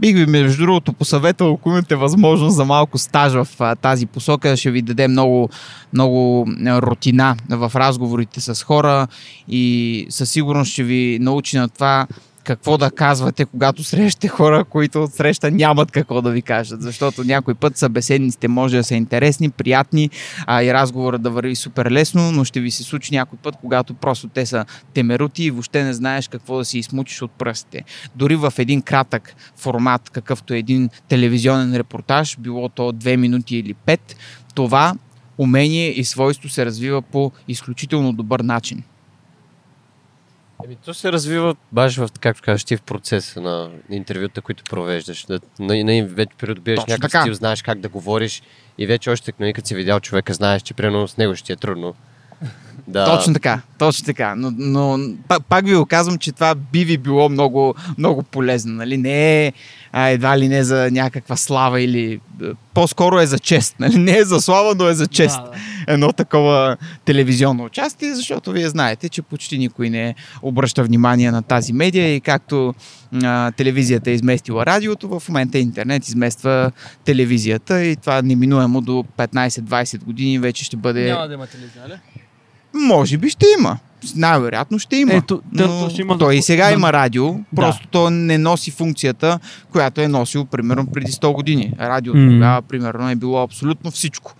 бих ви между другото посъветвал, ако имате възможност за малко стаж в а, тази посока, ще ви даде много, много рутина в разговорите с хора и със сигурност ще ви научи на това какво да казвате, когато срещате хора, които от среща нямат какво да ви кажат. Защото някой път събеседниците може да са интересни, приятни, а и разговорът да върви супер лесно, но ще ви се случи някой път, когато просто те са темерути и въобще не знаеш какво да си измучиш от пръстите. Дори в един кратък формат, какъвто е един телевизионен репортаж, било то 2 минути или 5, това умение и свойство се развива по изключително добър начин. Еми, то се развива баш в, както кажеш ти, в процеса на интервюта, които провеждаш. Да, на, на, вече придобиеш Точно някакъв така. стил, знаеш как да говориш и вече още нали, като си видял човека, знаеш, че примерно с него ще ти е трудно. Да, Точно така, точно така. Но, но пак, пак ви го казвам, че това би ви било много, много полезно. Нали? Не е а, едва ли не за някаква слава или е, по-скоро е за чест. Нали? Не е за слава, но е за чест. Да, да. Едно такова телевизионно участие, защото вие знаете, че почти никой не обръща внимание на тази медия и както а, телевизията е изместила радиото, в момента интернет измества телевизията и това неминуемо до 15-20 години вече ще бъде... Няма да има телевизия, нали? Може би ще има. Най-вероятно ще има. Ето, но то ще има той и сега за- има радио, Да. просто то не носи функцията, която е носил примерно преди 100 години. Радиото М. тогава примерно е било абсолютно всичко.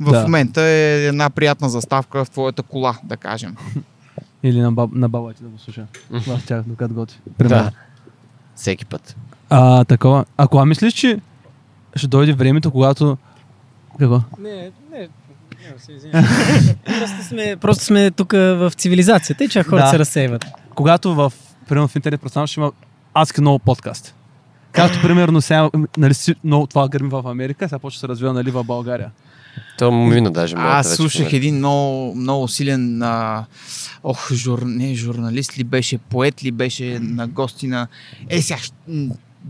В Да. момента е една приятна заставка в твоята кола, да кажем. Или на, баб, на баба ти да го слуша. В тях, докато готви. да. Всеки път. А, такова. А кога мислиш, че ще дойде времето, когато... Какво? Не, не, не се извинявам. просто, сме, просто сме тук в цивилизацията и че хората Да. се разсейват. Когато в, примерно в интернет пространство ще има адски много подкаст. Както примерно сега, нали, много това гърми в Америка, сега почва да се развива нали, в България. То му мина даже Аз вече слушах един много, много силен, а, ох, жур, не, журналист ли беше, поет ли беше на гости на... Е, сега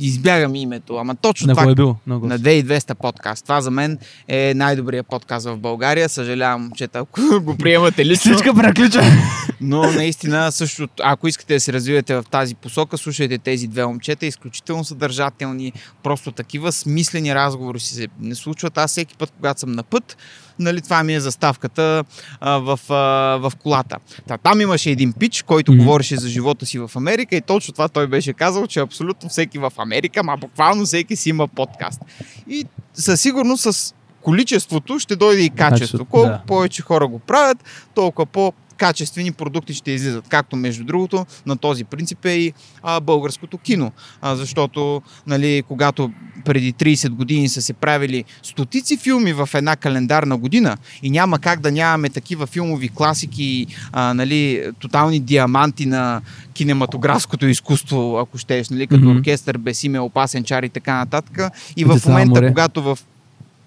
избягам името, ама точно На това е бил? Много. на 2200 подкаст. Това за мен е най-добрият подкаст в България. Съжалявам, момчета, ако го приемате лично. Всичка преключа. Но наистина също, ако искате да се развивате в тази посока, слушайте тези две момчета, изключително съдържателни, просто такива смислени разговори си се не случват. Аз всеки път, когато съм на път, нали, това ми е заставката а, в, а, в колата. Та, там имаше един пич, който Мгм. говореше за живота си в Америка и точно това той беше казал, че абсолютно всеки в Америка, ма буквално всеки си има подкаст. И със сигурност с количеството ще дойде и качество. Качеството, Колко да. повече хора го правят, толкова по качествени продукти ще излизат. Както между другото на този принцип е и а, българското кино. А, защото нали, когато преди 30 години са се правили стотици филми в една календарна година и няма как да нямаме такива филмови класики, а, нали, тотални диаманти на кинематографското изкуство, ако щеш, нали, като Мгм. оркестър, без име, опасен чар и така нататък. И в момента, когато в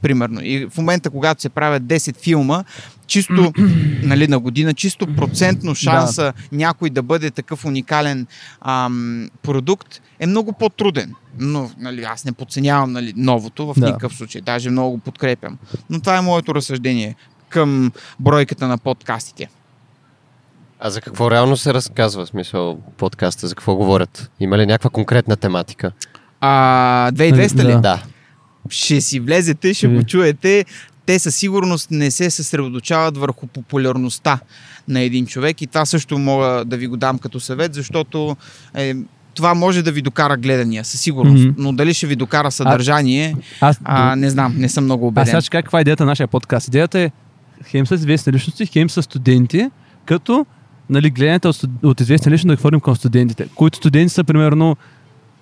примерно. И в момента, когато се правят 10 филма, чисто нали, на година, чисто процентно шанса някой да бъде такъв уникален ам, продукт е много по-труден. Но нали, аз не подценявам нали, новото в Да. никакъв случай. Даже много го подкрепям. Но това е моето разсъждение към бройката на подкастите. А за какво реално се разказва, в смисъл подкаста, за какво говорят? Има ли някаква конкретна тематика? А, 2200 ли? Да. Ще си влезете, ще го чуете. Те със сигурност не се съсредоточават върху популярността на един човек и това също мога да ви го дам като съвет, защото е, това може да ви докара гледания, със сигурност. Мгм. Но дали ще ви докара съдържание, Аз, а, не знам, не съм много а убеден. сега ще кажа каква е идеята на нашия подкаст. Идеята е хем с известни личности, хем с студенти, като нали, гледането от, от известни личности да хвърлим към студентите, които студенти са примерно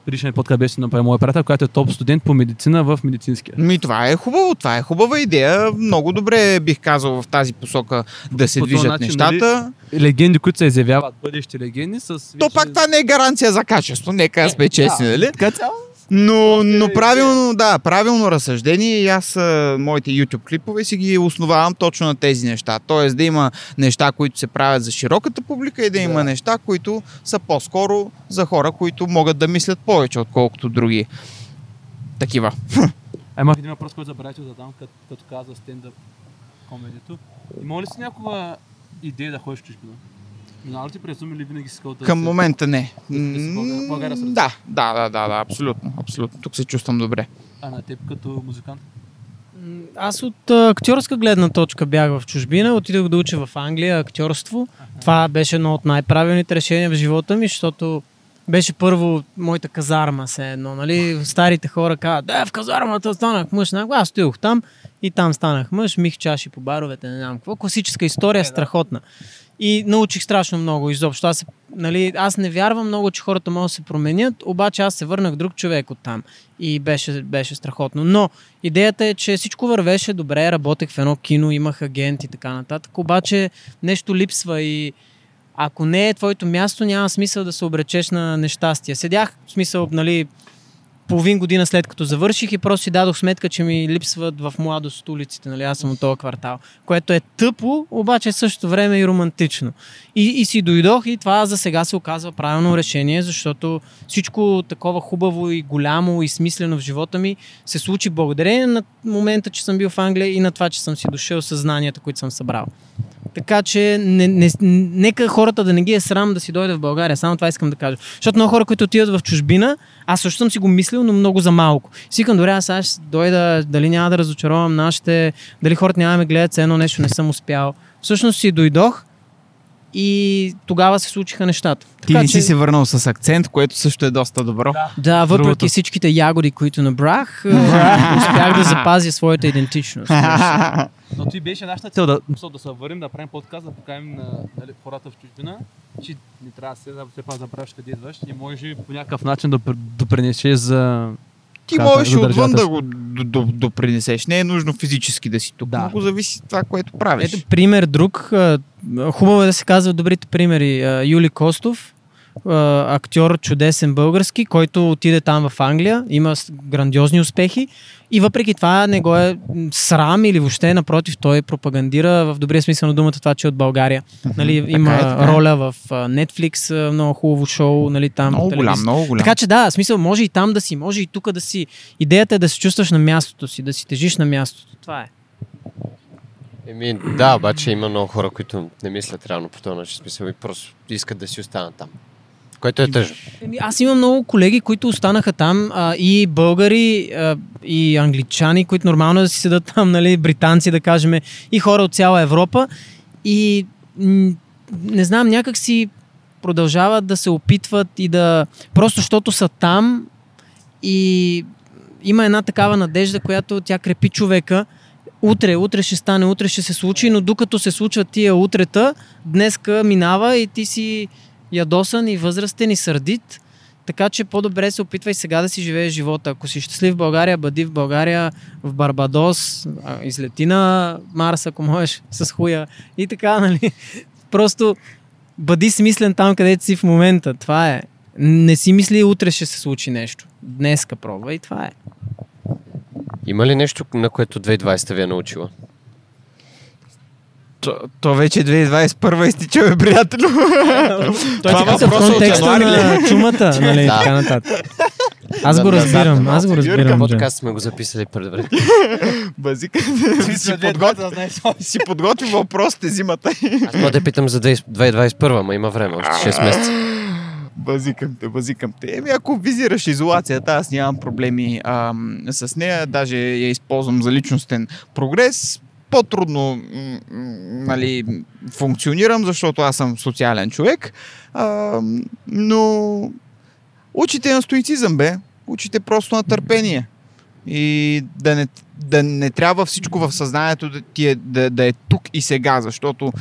предишният подкаст беше направи моя приятел, който е топ студент по медицина в медицинския. Ми, това е хубаво, това е хубава идея. Много добре бих казал в тази посока да се По движат начин, нещата. Легенди, които се изявяват, бъдещи легенди с... То пак това не е гаранция за качество, нека да сме честни, нали? Така цяло. Но, но правилно, да, правилно разсъждение и аз моите YouTube клипове си ги основавам точно на тези неща. Тоест да има неща, които се правят за широката публика и да има Да. неща, които са по-скоро за хора, които могат да мислят повече, отколкото други. Такива. А имах един въпрос, който забравя, че задам, като, като каза стендъп комедито. Има ли си някаква идея да ходиш в чужбина? Минава ти през или винаги си да Към момента не. да България- Да, да, да, да, да, абсолютно, абсолютно. Тук се чувствам добре. А на теб като музикант? Аз от актьорска гледна точка бях в чужбина, отидох да уча в Англия актьорство. Това беше едно от най-правилните решения в живота ми, защото беше първо моята казарма се едно, нали? Старите хора казват, да, в казармата станах мъж. Нали? Аз стоях там и там станах мъж, мих чаши по баровете, не знам какво. Класическа история, страхотна. И научих страшно много изобщо. Аз, нали, аз не вярвам много, че хората могат да се променят, обаче аз се върнах друг човек от там и беше, беше страхотно. Но идеята е, че всичко вървеше добре, работех в едно кино, имах агент и така нататък, обаче нещо липсва и ако не е твоето място, няма смисъл да се обречеш на нещастие. Седях, в смисъл, нали, половин година след като завърших и просто си дадох сметка, че ми липсват в младост улиците, нали, аз съм от този квартал, което е тъпо, обаче същото време и романтично. И, и си дойдох и това за сега се оказва правилно решение, защото всичко такова хубаво и голямо и смислено в живота ми се случи благодарение на момента, че съм бил в Англия и на това, че съм си дошъл с знанията, които съм събрал. Така че не, не, нека хората да не ги е срам да си дойде в България. Само това искам да кажа. Защото много хора, които отиват в чужбина, аз също съм си го мислил, но много за малко. Си викам, добре, аз ще дойда, дали няма да разочаровам нашите, дали хората няма да ме гледат, едно нещо не съм успял. Всъщност си дойдох и тогава се случиха нещата. Ти не си се върнал с акцент, което също е доста добро. Да. Да, въпреки Другото. всичките ягоди, които набрах, е, успях да запазя своята идентичност. Но ти беше нашата цел да, да се върнем, да правим подкаст, да покажем на нали, хората в чужбина, че не трябва да се да пак забравяш къде идваш и може по някакъв начин да пр- допринесеш за... Ти Как, можеш отвън да го допринесеш. Не е нужно физически да си тук. Да. Много зависи от това, което правиш. Ето пример друг. Хубаво е да се казват добрите примери. Юли Костов, а, актьор чудесен български, който отиде там в Англия, има грандиозни успехи и въпреки това не го е срам или въобще напротив, той пропагандира в добрия смисъл на думата това, че е от България. Нали, има е, така е. роля в Netflix, много хубаво шоу, нали, там. много голям, много голям. Така че да, смисъл, може и там да си, може и тук да си. Идеята е да се чувстваш на мястото си, да си тежиш на мястото. Това е. Еми, да, обаче има много хора, които не мислят реално по този начин, смисъл и просто искат да си останат там. Което е тъжно. Аз имам много колеги, които останаха там, а, и българи, а, и англичани, които нормално е да си седат там, нали, британци, да кажем, и хора от цяла Европа. И м- не знам, някак си продължават да се опитват и да... Просто защото са там и има една такава надежда, която тя крепи човека. утре, утре ще стане, утре ще се случи, но докато се случват тия утрета, днеска минава и ти си ядосан и възрастен и сърдит. Така че по-добре се опитвай сега да си живееш живота. Ако си щастлив в България, бъди в България, в Барбадос, излети на Марс, ако можеш, с хуя и така, нали? Просто бъди смислен там, където си в момента. Това е. Не си мисли, утре ще се случи нещо. Днеска пробва и това е. Има ли нещо, на което 2020 ви е научила? То, то вече 2021 изтича, бе, приятелю. Той Това е въпрос от януари на чумата, нали, Да. така нататък. Аз го разбирам, аз го разбирам. Подкаст сме го записали предварително. Базика, си, подготви, си подготви въпросите зимата. Аз мога да питам за 20- 2021, ма има време, още 6 месеца. Базикам те, базикам те. Еми, ако визираш изолацията, аз нямам проблеми ам, с нея. Даже я използвам за личностен прогрес. По-трудно нали, функционирам, защото аз съм социален човек. Ам, но учите на стоицизъм, бе. Учите просто на търпение. И да не, да не трябва всичко в съзнанието да, ти е, да, да е тук и сега, защото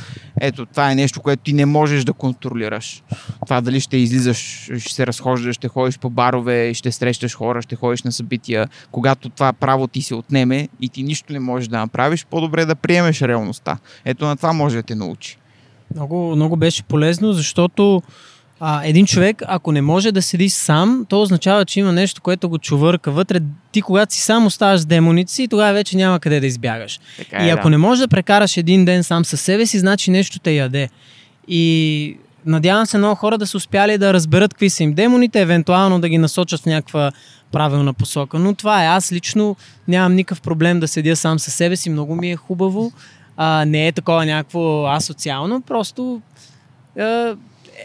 ето, това е нещо, което ти не можеш да контролираш. Това дали ще излизаш, ще се разхождаш, ще ходиш по барове, ще срещаш хора, ще ходиш на събития. Когато това право ти се отнеме и ти нищо не можеш да направиш, по-добре да приемеш реалността. Ето на това може да те научи. Много, много беше полезно, защото а, един човек, ако не може да седи сам, то означава, че има нещо, което го чувърка вътре. Ти, когато си сам оставаш с демоните си, тогава вече няма къде да избягаш. Така И е, ако да. не можеш да прекараш един ден сам със себе си, значи нещо те яде. И надявам се много хора да са успяли да разберат какви са им демоните, евентуално да ги насочат в някаква правилна посока. Но това е. Аз лично нямам никакъв проблем да седя сам със себе си. Много ми е хубаво. А, не е такова някакво асоциално. Просто а,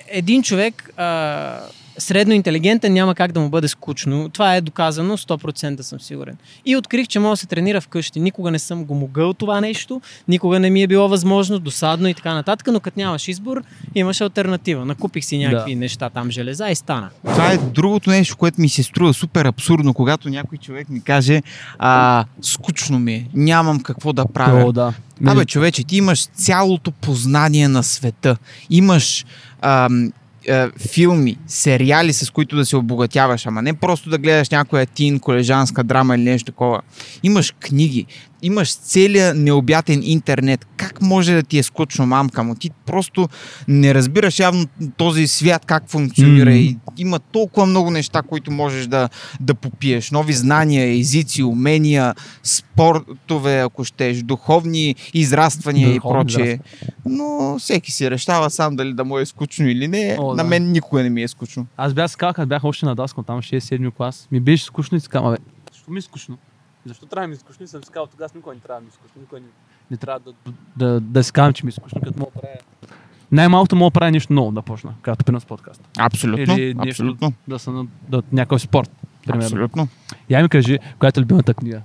един човек а, средно интелигентен няма как да му бъде скучно. Това е доказано, 100% съм сигурен. И открих, че мога да се тренира вкъщи. Никога не съм го могъл това нещо, никога не ми е било възможно, досадно и така нататък, но като нямаш избор, имаш альтернатива. Накупих си някакви Да. неща там, железа и стана. Това е другото нещо, което ми се струва супер абсурдно, когато някой човек ми каже а, скучно ми е, нямам какво да правя. О, да. Абе, човече, ти имаш цялото познание на света. Имаш ам, а, филми, сериали, с които да се обогатяваш, ама не просто да гледаш някоя тин, колежанска драма или нещо такова. Имаш книги, имаш целия необятен интернет. Как може да ти е скучно, мамка му? Ти просто не разбираш явно този свят как функционира М. и има толкова много неща, които можеш да, да попиеш. Нови знания, езици, умения, спортове, ако щеш, духовни израствания Духовни и прочее. Но всеки си решава сам дали да му е скучно или не. О, На да. мен никога не ми е скучно. Аз бях скал, като бях още на Даскал, там 6-7 клас. Ми беше скучно и абе, защо ми е скучно? Защо трябва да ми е скучно? И съм си казал, тогава с никой не трябва да ми е скучно. Никой не, не трябва да, да, да си казвам, че ми е скучно, като мога да правя. Най-малкото мога да правя нещо ново да почна, като при с подкаст. Абсолютно. Или нещо абсолютно. да са на да, някакъв спорт. Примерно. Абсолютно. Я ми кажи, която е любимата книга.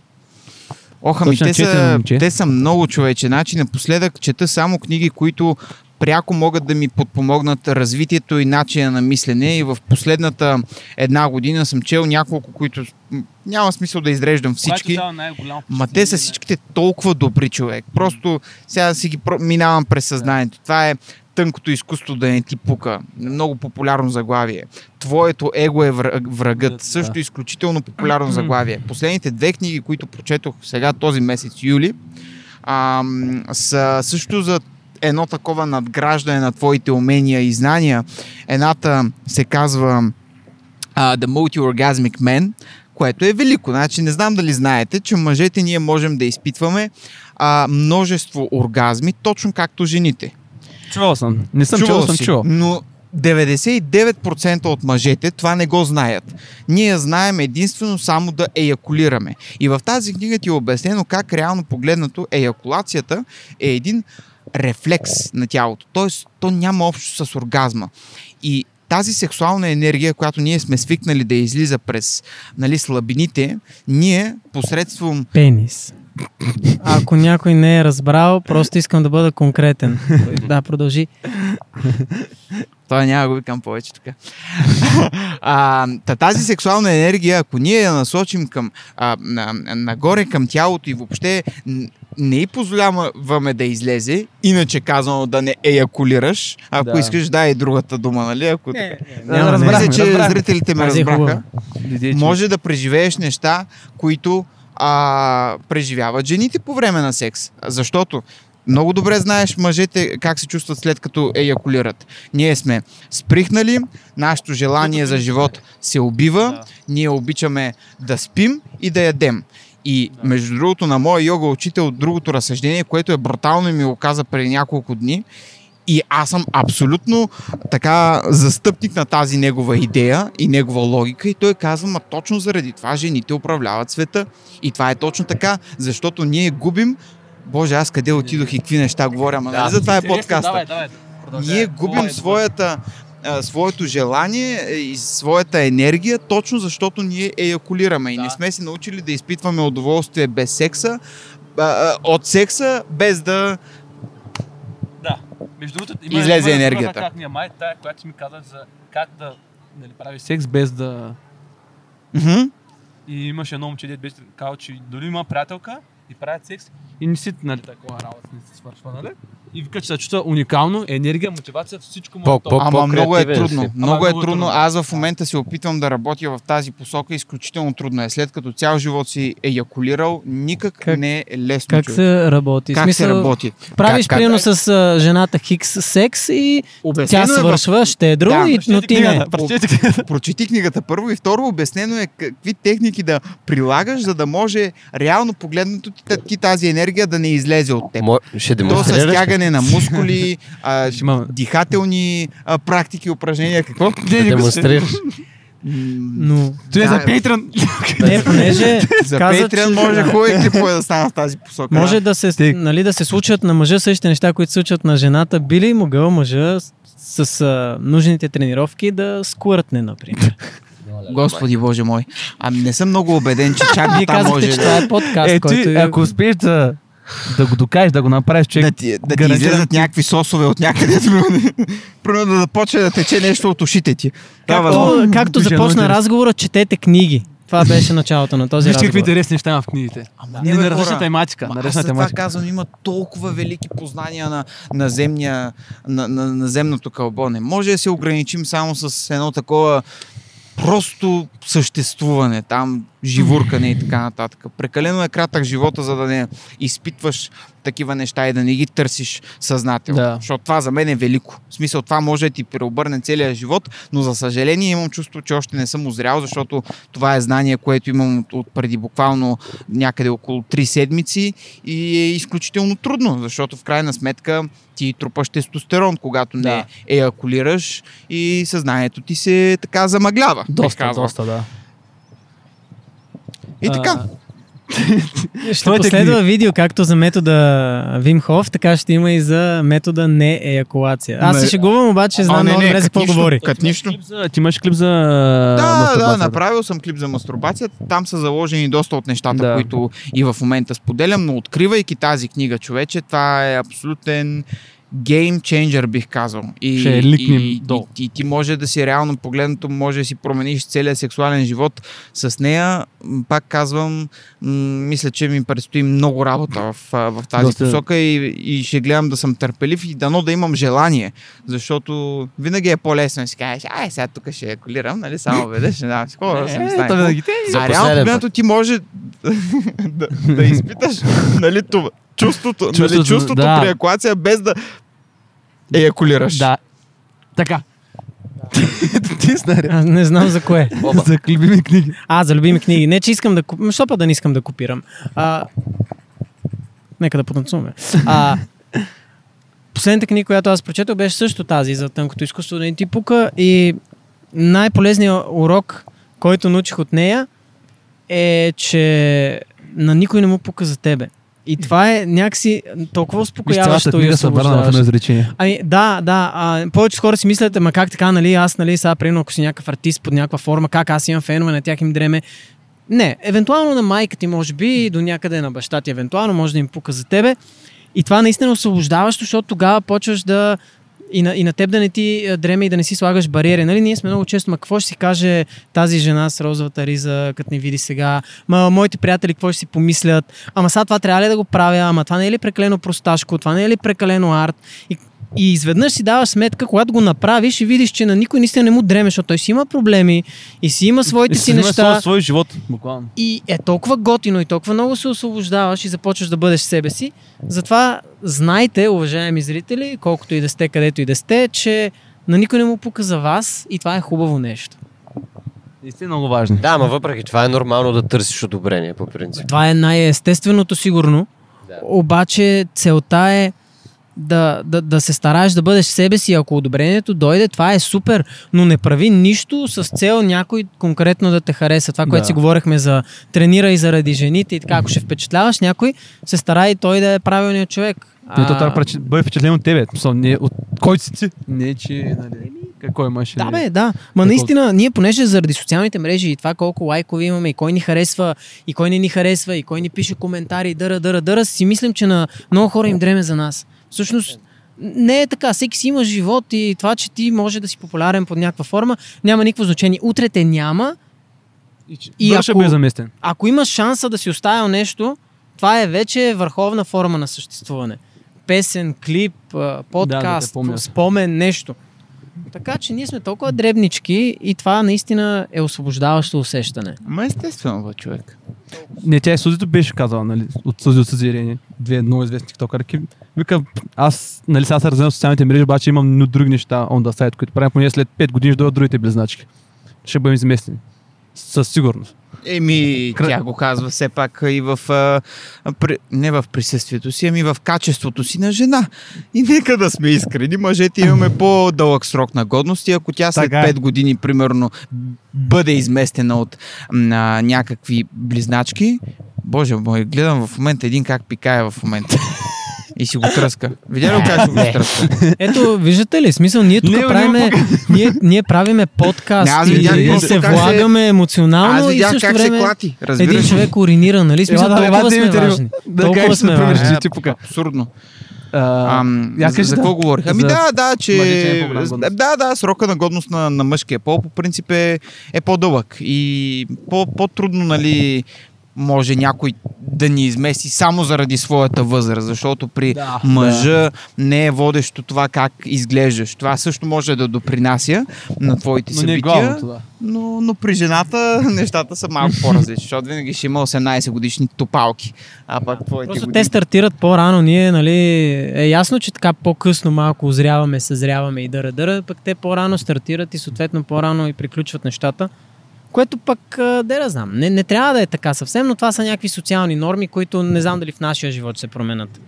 Оха, ми, те, са, те са много човече. Значи напоследък чета само книги, които пряко могат да ми подпомогнат развитието и начина на мислене. И в последната една година съм чел няколко, които няма смисъл да изреждам всички. Ма те са всичките толкова добри човек. Просто сега си ги минавам през съзнанието. Това е тънкото изкуство да не ти пука. Много популярно заглавие. Твоето его е вра- врагът. Също изключително популярно заглавие. Последните две книги, които прочетох сега този месец юли, ам, са също за едно такова надграждане на твоите умения и знания. Едната се казва а, The Multi-Orgasmic Man, което е велико. Значи не знам дали знаете, че мъжете ние можем да изпитваме а, множество оргазми, точно както жените. Чувал съм. Не съм чувал, съм си, чувал. Но 99% от мъжете това не го знаят. Ние знаем единствено само да еякулираме. И в тази книга ти е обяснено как реално погледнато еякулацията е един рефлекс на тялото. Тоест, то няма общо с оргазма. И тази сексуална енергия, която ние сме свикнали да излиза през нали, слабините, ние посредством Пенис. Ако някой не е разбрал, просто искам да бъда конкретен. Да, продължи. Това няма го викам повече така. а, та, тази сексуална енергия, ако ние я насочим към, а, на, нагоре към тялото и въобще не й позволяваме да излезе, иначе казано да не еякулираш. Ако Да. искаш, дай другата дума, нали? Ако Не, така. не, няма, разбрахме, Мисля, че разбрахме. зрителите ме Тази е разбраха. че- Може да преживееш неща, които а, преживяват жените по време на секс. Защото много добре знаеш мъжете как се чувстват след като еякулират. Ние сме сприхнали, нашето желание за живот се убива, ние обичаме да спим и да ядем. И между другото на моя йога учител другото разсъждение, което е брутално и ми го каза преди няколко дни, и аз съм абсолютно така застъпник на тази негова идея и негова логика и той казва, ма точно заради това жените управляват света. И това е точно така, защото ние губим Боже, аз къде отидох и какви неща говоря, ама нали за това е подкаста. Давай, давай. Ние губим своята, а, своето желание и своята енергия, точно защото ние еякулираме и Да. не сме се научили да изпитваме удоволствие без секса, а, а, от секса, без да... Да. Между другото, има, Излезе има енергията. Как ни е май, тая, която ми каза за как да нали, прави секс без да... Мгм. И имаше едно момче, дето беше казал, че дори има приятелка и правят секс и не си, нали, такова работа не се свършва, нали? И вика, че се чувства уникално, енергия, мотивация, всичко му По- е готово. по- Ама много е по-креативен трудно. си. Много е е трудно. Аз в момента се опитвам да работя в тази посока. Изключително трудно е. След като цял живот си еякулирал, никак Как- не е лесно. Как човек. се работи? как Смисъл, се работи? Правиш Как- как- примерно с а, жената хикс секс и Обяснено тя е свършва щедро, Да, и, но ти не. Прочети книгата първо и второ обяснено е какви техники да прилагаш, за да може реално погледнато ти, ти тази енергия да не излезе от теб. Мо... Ще с демонстрираш. Ли? стягане на мускули, а, дихателни а, практики, упражнения, какво? Ще демонстрираш. Но Той е за Да, Patreon. не, понеже За каза, Patreon че- може да. хубави клипове да станат в тази посока. Може да се, Ти- нали, да се случат на мъжа същите неща, които се случват на жената. Би ли могъл мъжа с, с а, нужните тренировки да скурътне, например? Господи Боже мой. Ами не съм много убеден, че чак Вие там казахте, може че да... това е подкаст, Е, който... ти, ако успееш да, да го докажеш, да го направиш човек, да ти, да ти излезат някакви сосове от някъде. Примерно да започне да тече нещо от ушите ти. Както, както започна разговора, четете книги. Това беше началото на този Виж какви разговор. интересни неща има в книгите. Ама Не, бе, на различна хора. тематика. Ма На аз различна това тематика. казвам, има толкова велики познания на, на, земния, на, на, на земното кълбо. Не може да се ограничим само с едно такова просто съществуване, там живуркане и така нататък. Прекалено е кратък живота, за да не изпитваш такива неща и да не ги търсиш съзнателно. Да. Защото това за мен е велико. В смисъл, това може да ти преобърне целия живот, но за съжаление имам чувство, че още не съм озрял, защото това е знание, което имам от, от преди буквално някъде около 3 седмици и е изключително трудно, защото в крайна сметка ти трупаш тестостерон, когато не Да. еякулираш и съзнанието ти се така замъглява. Доста, доста, да. И така. Ще Твоите последва книги. видео както за метода Вим Хоф, така ще има и за метода не еякулация. Аз се шегувам, обаче знам не, много добре за какво катнично. говори. Ти имаш клип за Да, да, направил съм клип за мастурбацията. Там са заложени доста от нещата, Да. които и в момента споделям, но откривайки тази книга, човече, това е абсолютен гейм ченджер, бих казал. И, Ще я ликнем и, долу. и, и, ти може да си реално погледнато, може да си промениш целия сексуален живот с нея. Пак казвам, м, мисля, че ми предстои много работа в, в тази Доста- посока и, и ще гледам да съм търпелив и дано да имам желание, защото винаги е по-лесно да си кажеш, ай, сега тук ще екулирам, нали, само ще давам си хора, да Е, то винаги те. За а реално ти може да, да изпиташ нали, това, чувството, нали, Чувството, чувството да. при екулация без да еякулираш. Да. Така. Ти знаеш. Аз не знам за кое. За любими книги. А, за любими книги. Не, че искам да купим. Що па да не искам да копирам? А, нека да потанцуваме. А, последната книга, която аз прочетох, беше също тази за тънкото изкуство да не ти пука и най-полезният урок, който научих от нея е, че на никой не му пука за тебе. И това е някакси толкова успокояващо и освобождаващо. Ами да, да. А, повечето хора си мислят, ама как така, нали, аз, нали, сега, примерно, ако си някакъв артист под някаква форма, как аз имам фенове, на тях им дреме. Не, евентуално на майка ти, може би, и до някъде на баща ти, евентуално, може да им пука за тебе. И това наистина е освобождаващо, защото тогава почваш да И на, и на теб да не ти дреме и да не си слагаш бариери. Нали? Ние сме много често, ма какво ще си каже тази жена с розовата риза, като не види сега? Ма моите приятели какво ще си помислят? Ама сега това трябва ли да го правя? Ама това не е ли прекалено просташко? Това не е ли прекалено арт? И, и изведнъж си даваш сметка, когато го направиш и видиш, че на никой наистина не му дреме, защото той си има проблеми и си има своите И си си има неща. своя, свой живот, буквално. И е толкова готино и толкова много се освобождаваш и започваш да бъдеш себе си. Затова знайте, уважаеми зрители, колкото и да сте, където и да сте, че на никой не му пука за вас и това е хубаво нещо. И сте много важни. Да, ама въпреки това е нормално да търсиш одобрение, по принцип. Това е най-естественото сигурно, Да. обаче целта е да, да, да се стараеш да бъдеш себе си. Ако одобрението дойде, това е супер, но не прави нищо с цел някой конкретно да те хареса. Това, което Да. си говорихме за тренира и заради жените и така, ако ще впечатляваш някой, се старай той да е правилният човек. Не, то трябва да бъде впечатлен от тебе. Не от кой си ти. Не, че, нали, какво имаш. Да, или- бе, да. Ма наистина, ние понеже заради социалните мрежи и това колко лайкове имаме и кой ни харесва, и кой не ни харесва, и кой ни пише коментари, дъра, дъра, дъра, си мислим, че на много хора им дреме за нас. Всъщност, не е така. Всеки си има живот и това, че ти може да си популярен под някаква форма, няма никакво значение. Утре те няма. И, И ще ако- бъде заместен. Ако имаш шанса да си оставил нещо, това е вече върховна форма на съществуване. Песен, клип, а, Да, да подкаст, спомен, нещо. Така че ние сме толкова дребнички и това наистина е освобождаващо усещане. Ма естествено, бе, човек. Не, тя и Сузито беше казала, нали, от Сузи от Съзирение, две много известни тиктокърки. Вика, аз, нали, сега се развивам в социалните мрежи, обаче имам други неща on the side, които правим, поне след 5 години ще дойдат другите близначки. Ще бъдем заместени. Със сигурност. Еми, Кра- тя го казва все пак и в... А, а, при, не в присъствието си, ами в качеството си на жена. И нека да сме искрени, мъжете имаме по-дълъг срок на годност и ако тя след Така е. 5 години, примерно, бъде изместена от м, някакви близначки, Боже мой, гледам в момента един как пикае в момента. И си го тръска. Видя ли го как си го тръска? Ето, виждате ли, смисъл, ние тук правиме, ние, ние правиме подкаст Не, и, видях и се влагаме емоционално Аз и видях как се време клати. Един човек уринира, нали? Смисъл, да, толкова сме да, важни. Да, Толкова сме се важни. Абсурдно. А, я за, за да. какво говорих? Ами За да, да, че... е годност. Да, да, срока на годност на, на мъжкия пол по принцип е, е по-дълъг и по, по-трудно, нали, може някой да ни измести само заради своята възраст, защото при Да, мъжа не е водещо това как изглеждаш. Това също може да допринася на твоите Но не е събития, главното, да. но, но при жената нещата са малко по-различни, защото винаги ще има 18 годишни топалки, а пак твоите Просто години... те стартират по-рано, ние, нали, е ясно, че така по-късно малко озряваме, съзряваме и дъра-дъра, пък те по-рано стартират и съответно по-рано и приключват нещата. Което пък, да знам, не, не трябва да е така съвсем, но това са някакви социални норми, които не знам дали в нашия живот се променят.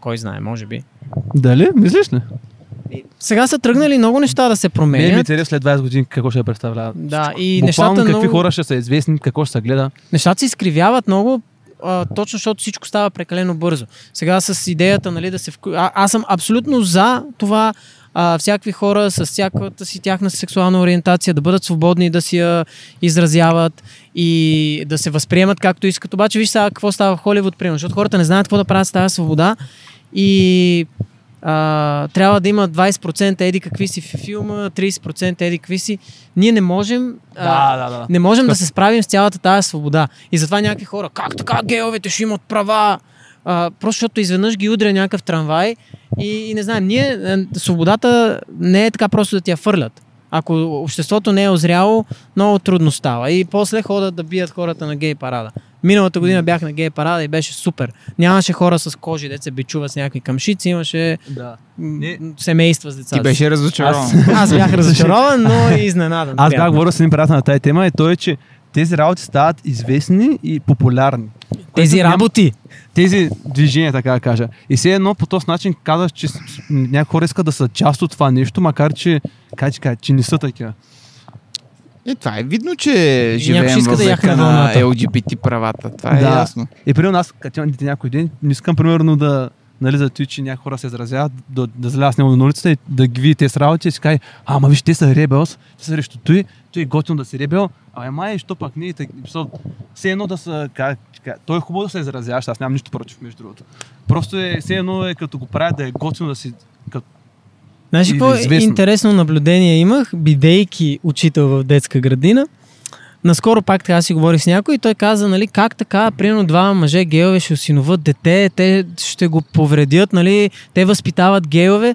Кой знае, може би. Дали? Мислиш ли? Сега са тръгнали много неща да се Не ми променят. интересува след 20 години какво ще представлява. Да, и Буквално нещата какви много... хора ще са известни, какво ще се гледа. нещата се изкривяват много, а, точно защото всичко става прекалено бързо. Сега с идеята, нали, да се а, аз съм абсолютно за това а, всякакви хора с всякаквата си тяхна сексуална ориентация да бъдат свободни да си я изразяват и да се възприемат както искат. Обаче виж сега какво става в Холивуд, примерно, защото хората не знаят какво да правят с тази свобода и а, трябва да има 20% еди какви си в филма, 30% еди какви си. Ние не можем а, Да, да, да. не можем да се справим с цялата тази свобода. И затова някакви хора, как така гейовете ще имат права? А, просто защото изведнъж ги удря някакъв трамвай и, и не знаем, ние, е, свободата не е така просто да ти я фърлят. Ако обществото не е озряло, много трудно става. И после ходят да бият хората на гей парада. Миналата година бях на гей парада и беше супер. Нямаше хора с кожи, деца бичуват с някакви камшици, имаше да. семейства с деца. Ти беше разочарован. Аз- Аз бях разочарован, но и изненадан. Аз бях говорил с един приятел на тази тема и той е, че тези работи стават известни и популярни. Тези работи. Тези движения, така да кажа. И все едно по този начин казваш, че някои хора искат да са част от това нещо, макар че, как, че, че не са такива. Е, това е видно, че живеем в да века на вълната. LGBT правата. Това е Да. ясно. И примерно аз, като имам дете някой ден, не искам примерно да, нали, за това, че някои хора се изразяват, да, да заляза с него на улицата и да ги видите с работи и си каже, ама виж, те са ребелс, те са срещу той, той е готин да си ребел, а май, що пак не, все едно да са, как, как, той е хубаво да се изразяваш, аз нямам нищо против, между другото. Просто е, все едно е като го правят да е готино да си, като, Знаеш какво известно. интересно наблюдение имах, бидейки учител в детска градина? Наскоро пак така си говорих с някой и той каза, нали, как така, примерно два мъже гейове ще осиноват дете, те ще го повредят, нали, те възпитават гейове.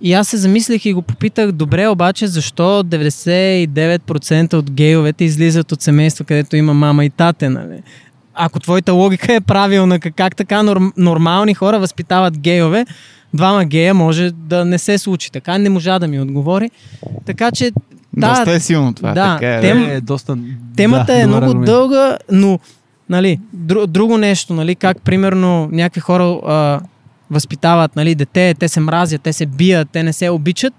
И аз се замислих и го попитах, добре, обаче защо 99% от гейовете излизат от семейства, където има мама и тате, нали? Ако твоята логика е правилна, как, така норм, нормални хора възпитават гейове, двама гея може да не се случи. Така не можа да ми отговори. Така че Доста да, е силно това. да, така е, тем- Е, доста... Темата да, е много аргумент. дълга, но нали, дру, друго нещо, нали, как примерно някакви хора а, възпитават нали, дете, те се мразят, те се бият, те не се обичат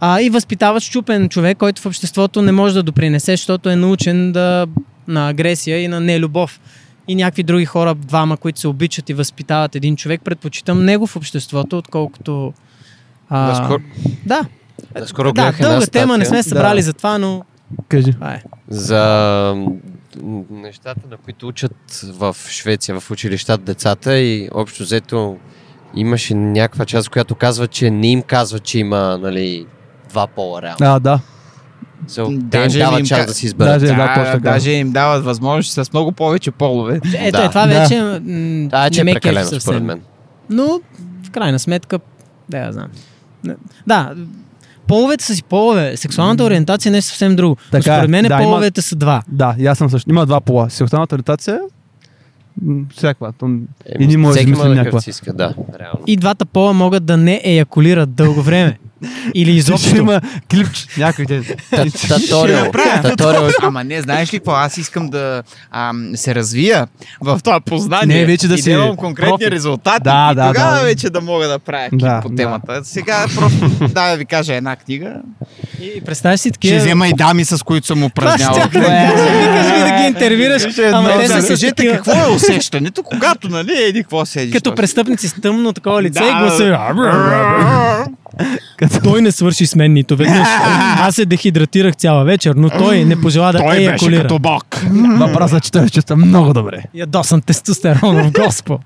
а, и възпитават щупен човек, който в обществото не може да допринесе, защото е научен да, на агресия и на нелюбов. И някакви други хора, двама, които се обичат и възпитават един човек, предпочитам него в обществото, отколкото... А, Наскоро, Да, наскоро да, дълга тема, не сме статия. се събрали Да. за това, но Кажи. това е. за нещата, на които учат в Швеция, в училищата децата и общо взето имаше някаква част, която казва, че не им казва, че има нали, два пола реално. А, да. So, те им Даже дават им ка- да си изберат. Даже- Да, да, даже им дават възможност с много повече полове. Ето, Да. е, това Да. вече м, Да, че не е прекалено съвсем. според мен. Но, в крайна сметка, да я знам. Да, половете са си полове. Сексуалната ориентация не е съвсем друго. Така е. според мен Да, има- половете са два. Да, и аз съм също. Има два пола. Сексуалната ориентация м, всякаква. То, и ние може да има да някаква. иска, да, реално. И двата пола могат да не еякулират дълго време. Или Изобщо има клипч. Някой те. Таторио. Таторио. Ама не, знаеш ли какво? Аз искам да ам, се развия в това познание. Не, вече да и си имам конкретни профи. резултати. Да, да, тогава да. вече да мога да правя клип Да, по да. темата. Сега просто да, да ви кажа една книга. И представяш си Ще такива... взема и дами, с които съм Това ще упражнявал. да ги интервюираш, ама те са Кажете какво е усещането, когато, нали, еди какво седиш. Като престъпници с тъмно такова лице и гласа. Той не свърши с мен нито веднъж. Аз се дехидратирах цяла вечер, но той не пожела да Той беше еякулира. като бог. Въпросът, че той се чувства много добре. Ядосан тестостерон в Господ.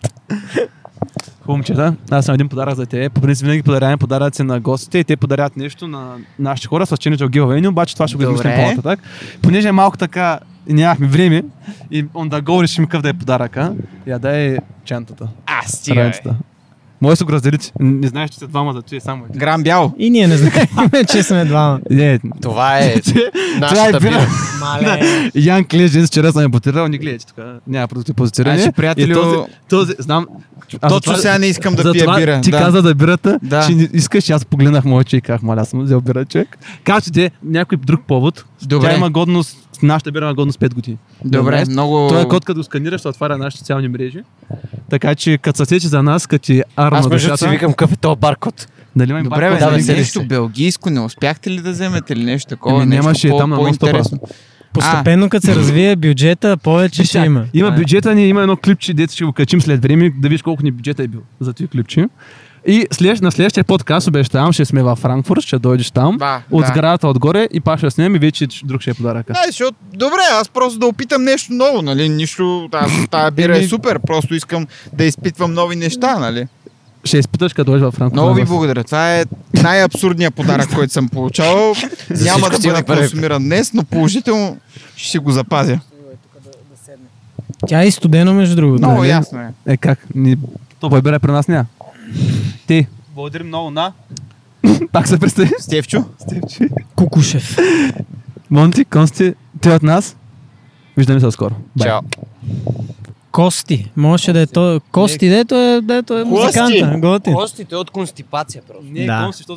Момчета, аз съм един подарък за те. По принцип винаги подаряваме подаръци на гостите и те подарят нещо на нашите хора с Channel Giveaway, обаче това ще го измислим по-нататък. Понеже е малко така и нямахме време и on the go решим какъв да е подаръка. Я дай чантата. А, стига, бе. Раницата. Може да се го разделите. Не знаеш, че сте двама за че е само един. Грам бял. И ние не знаем, че сме двама. Не, Това е това е нашата бира. Мале. Ян Клежен вчера съм я потирал, не гледайте тук. Няма продукти позициониране. Значи, приятелю, този, този, знам. Точно сега не искам да пия бира. Ти да. каза да бирата, Да. че искаш, и аз погледнах моя човек, казах, маля, аз съм взел бира човек. Каза, че те някой друг повод. Добре. Тя има годност, нашата бира има годност 5 години. Добре, много... Той е код, като го сканираш, ще отваря нашите социални мрежи. Така че, като се сече за нас, като ти арма Аз между си викам какъв е този баркод. дали има Добре, бе, баркод? да, нали, бе, седиш нещо се. белгийско не успяхте ли да вземете или нещо такова? Еми, нещо нямаше по- там на по-интересно? Постепенно, като се развие бюджета, повече ще има. Има бюджета ни, има едно клипче, дето ще го качим след време, да видиш колко ни бюджета е бил за този клипче. И след, на следващия подкаст обещавам, ще сме във Франкфурт, ще дойдеш там. Да, от да. сградата отгоре и пак ще снимем и вече друг ще е подаръка. Да, защото, добре, аз просто да опитам нещо ново, нали? Нищо, аз, тая бира е супер, просто искам да изпитвам нови неща, нали? Ще изпиташ, като дойдеш във Франкфурт. Много ви благодаря. Това е най-абсурдният подарък, който съм получавал. Няма да бъде консумиран днес, но положително ще си го запазя. Тя е и студено, между другото. Много нали? ясно е. Е как? Ни... То бира при нас няма. Ти, Благодарим много на пак се представи. Стевчо? Стевчи. Кукушев. Монти, Консти, ти от нас. Виждаме се скоро. Бай. Чао. Кости. Можеше да е то. Кости, дето е, дето е музиканта. Готин. Костите от констипация просто. Не, Да. да. защото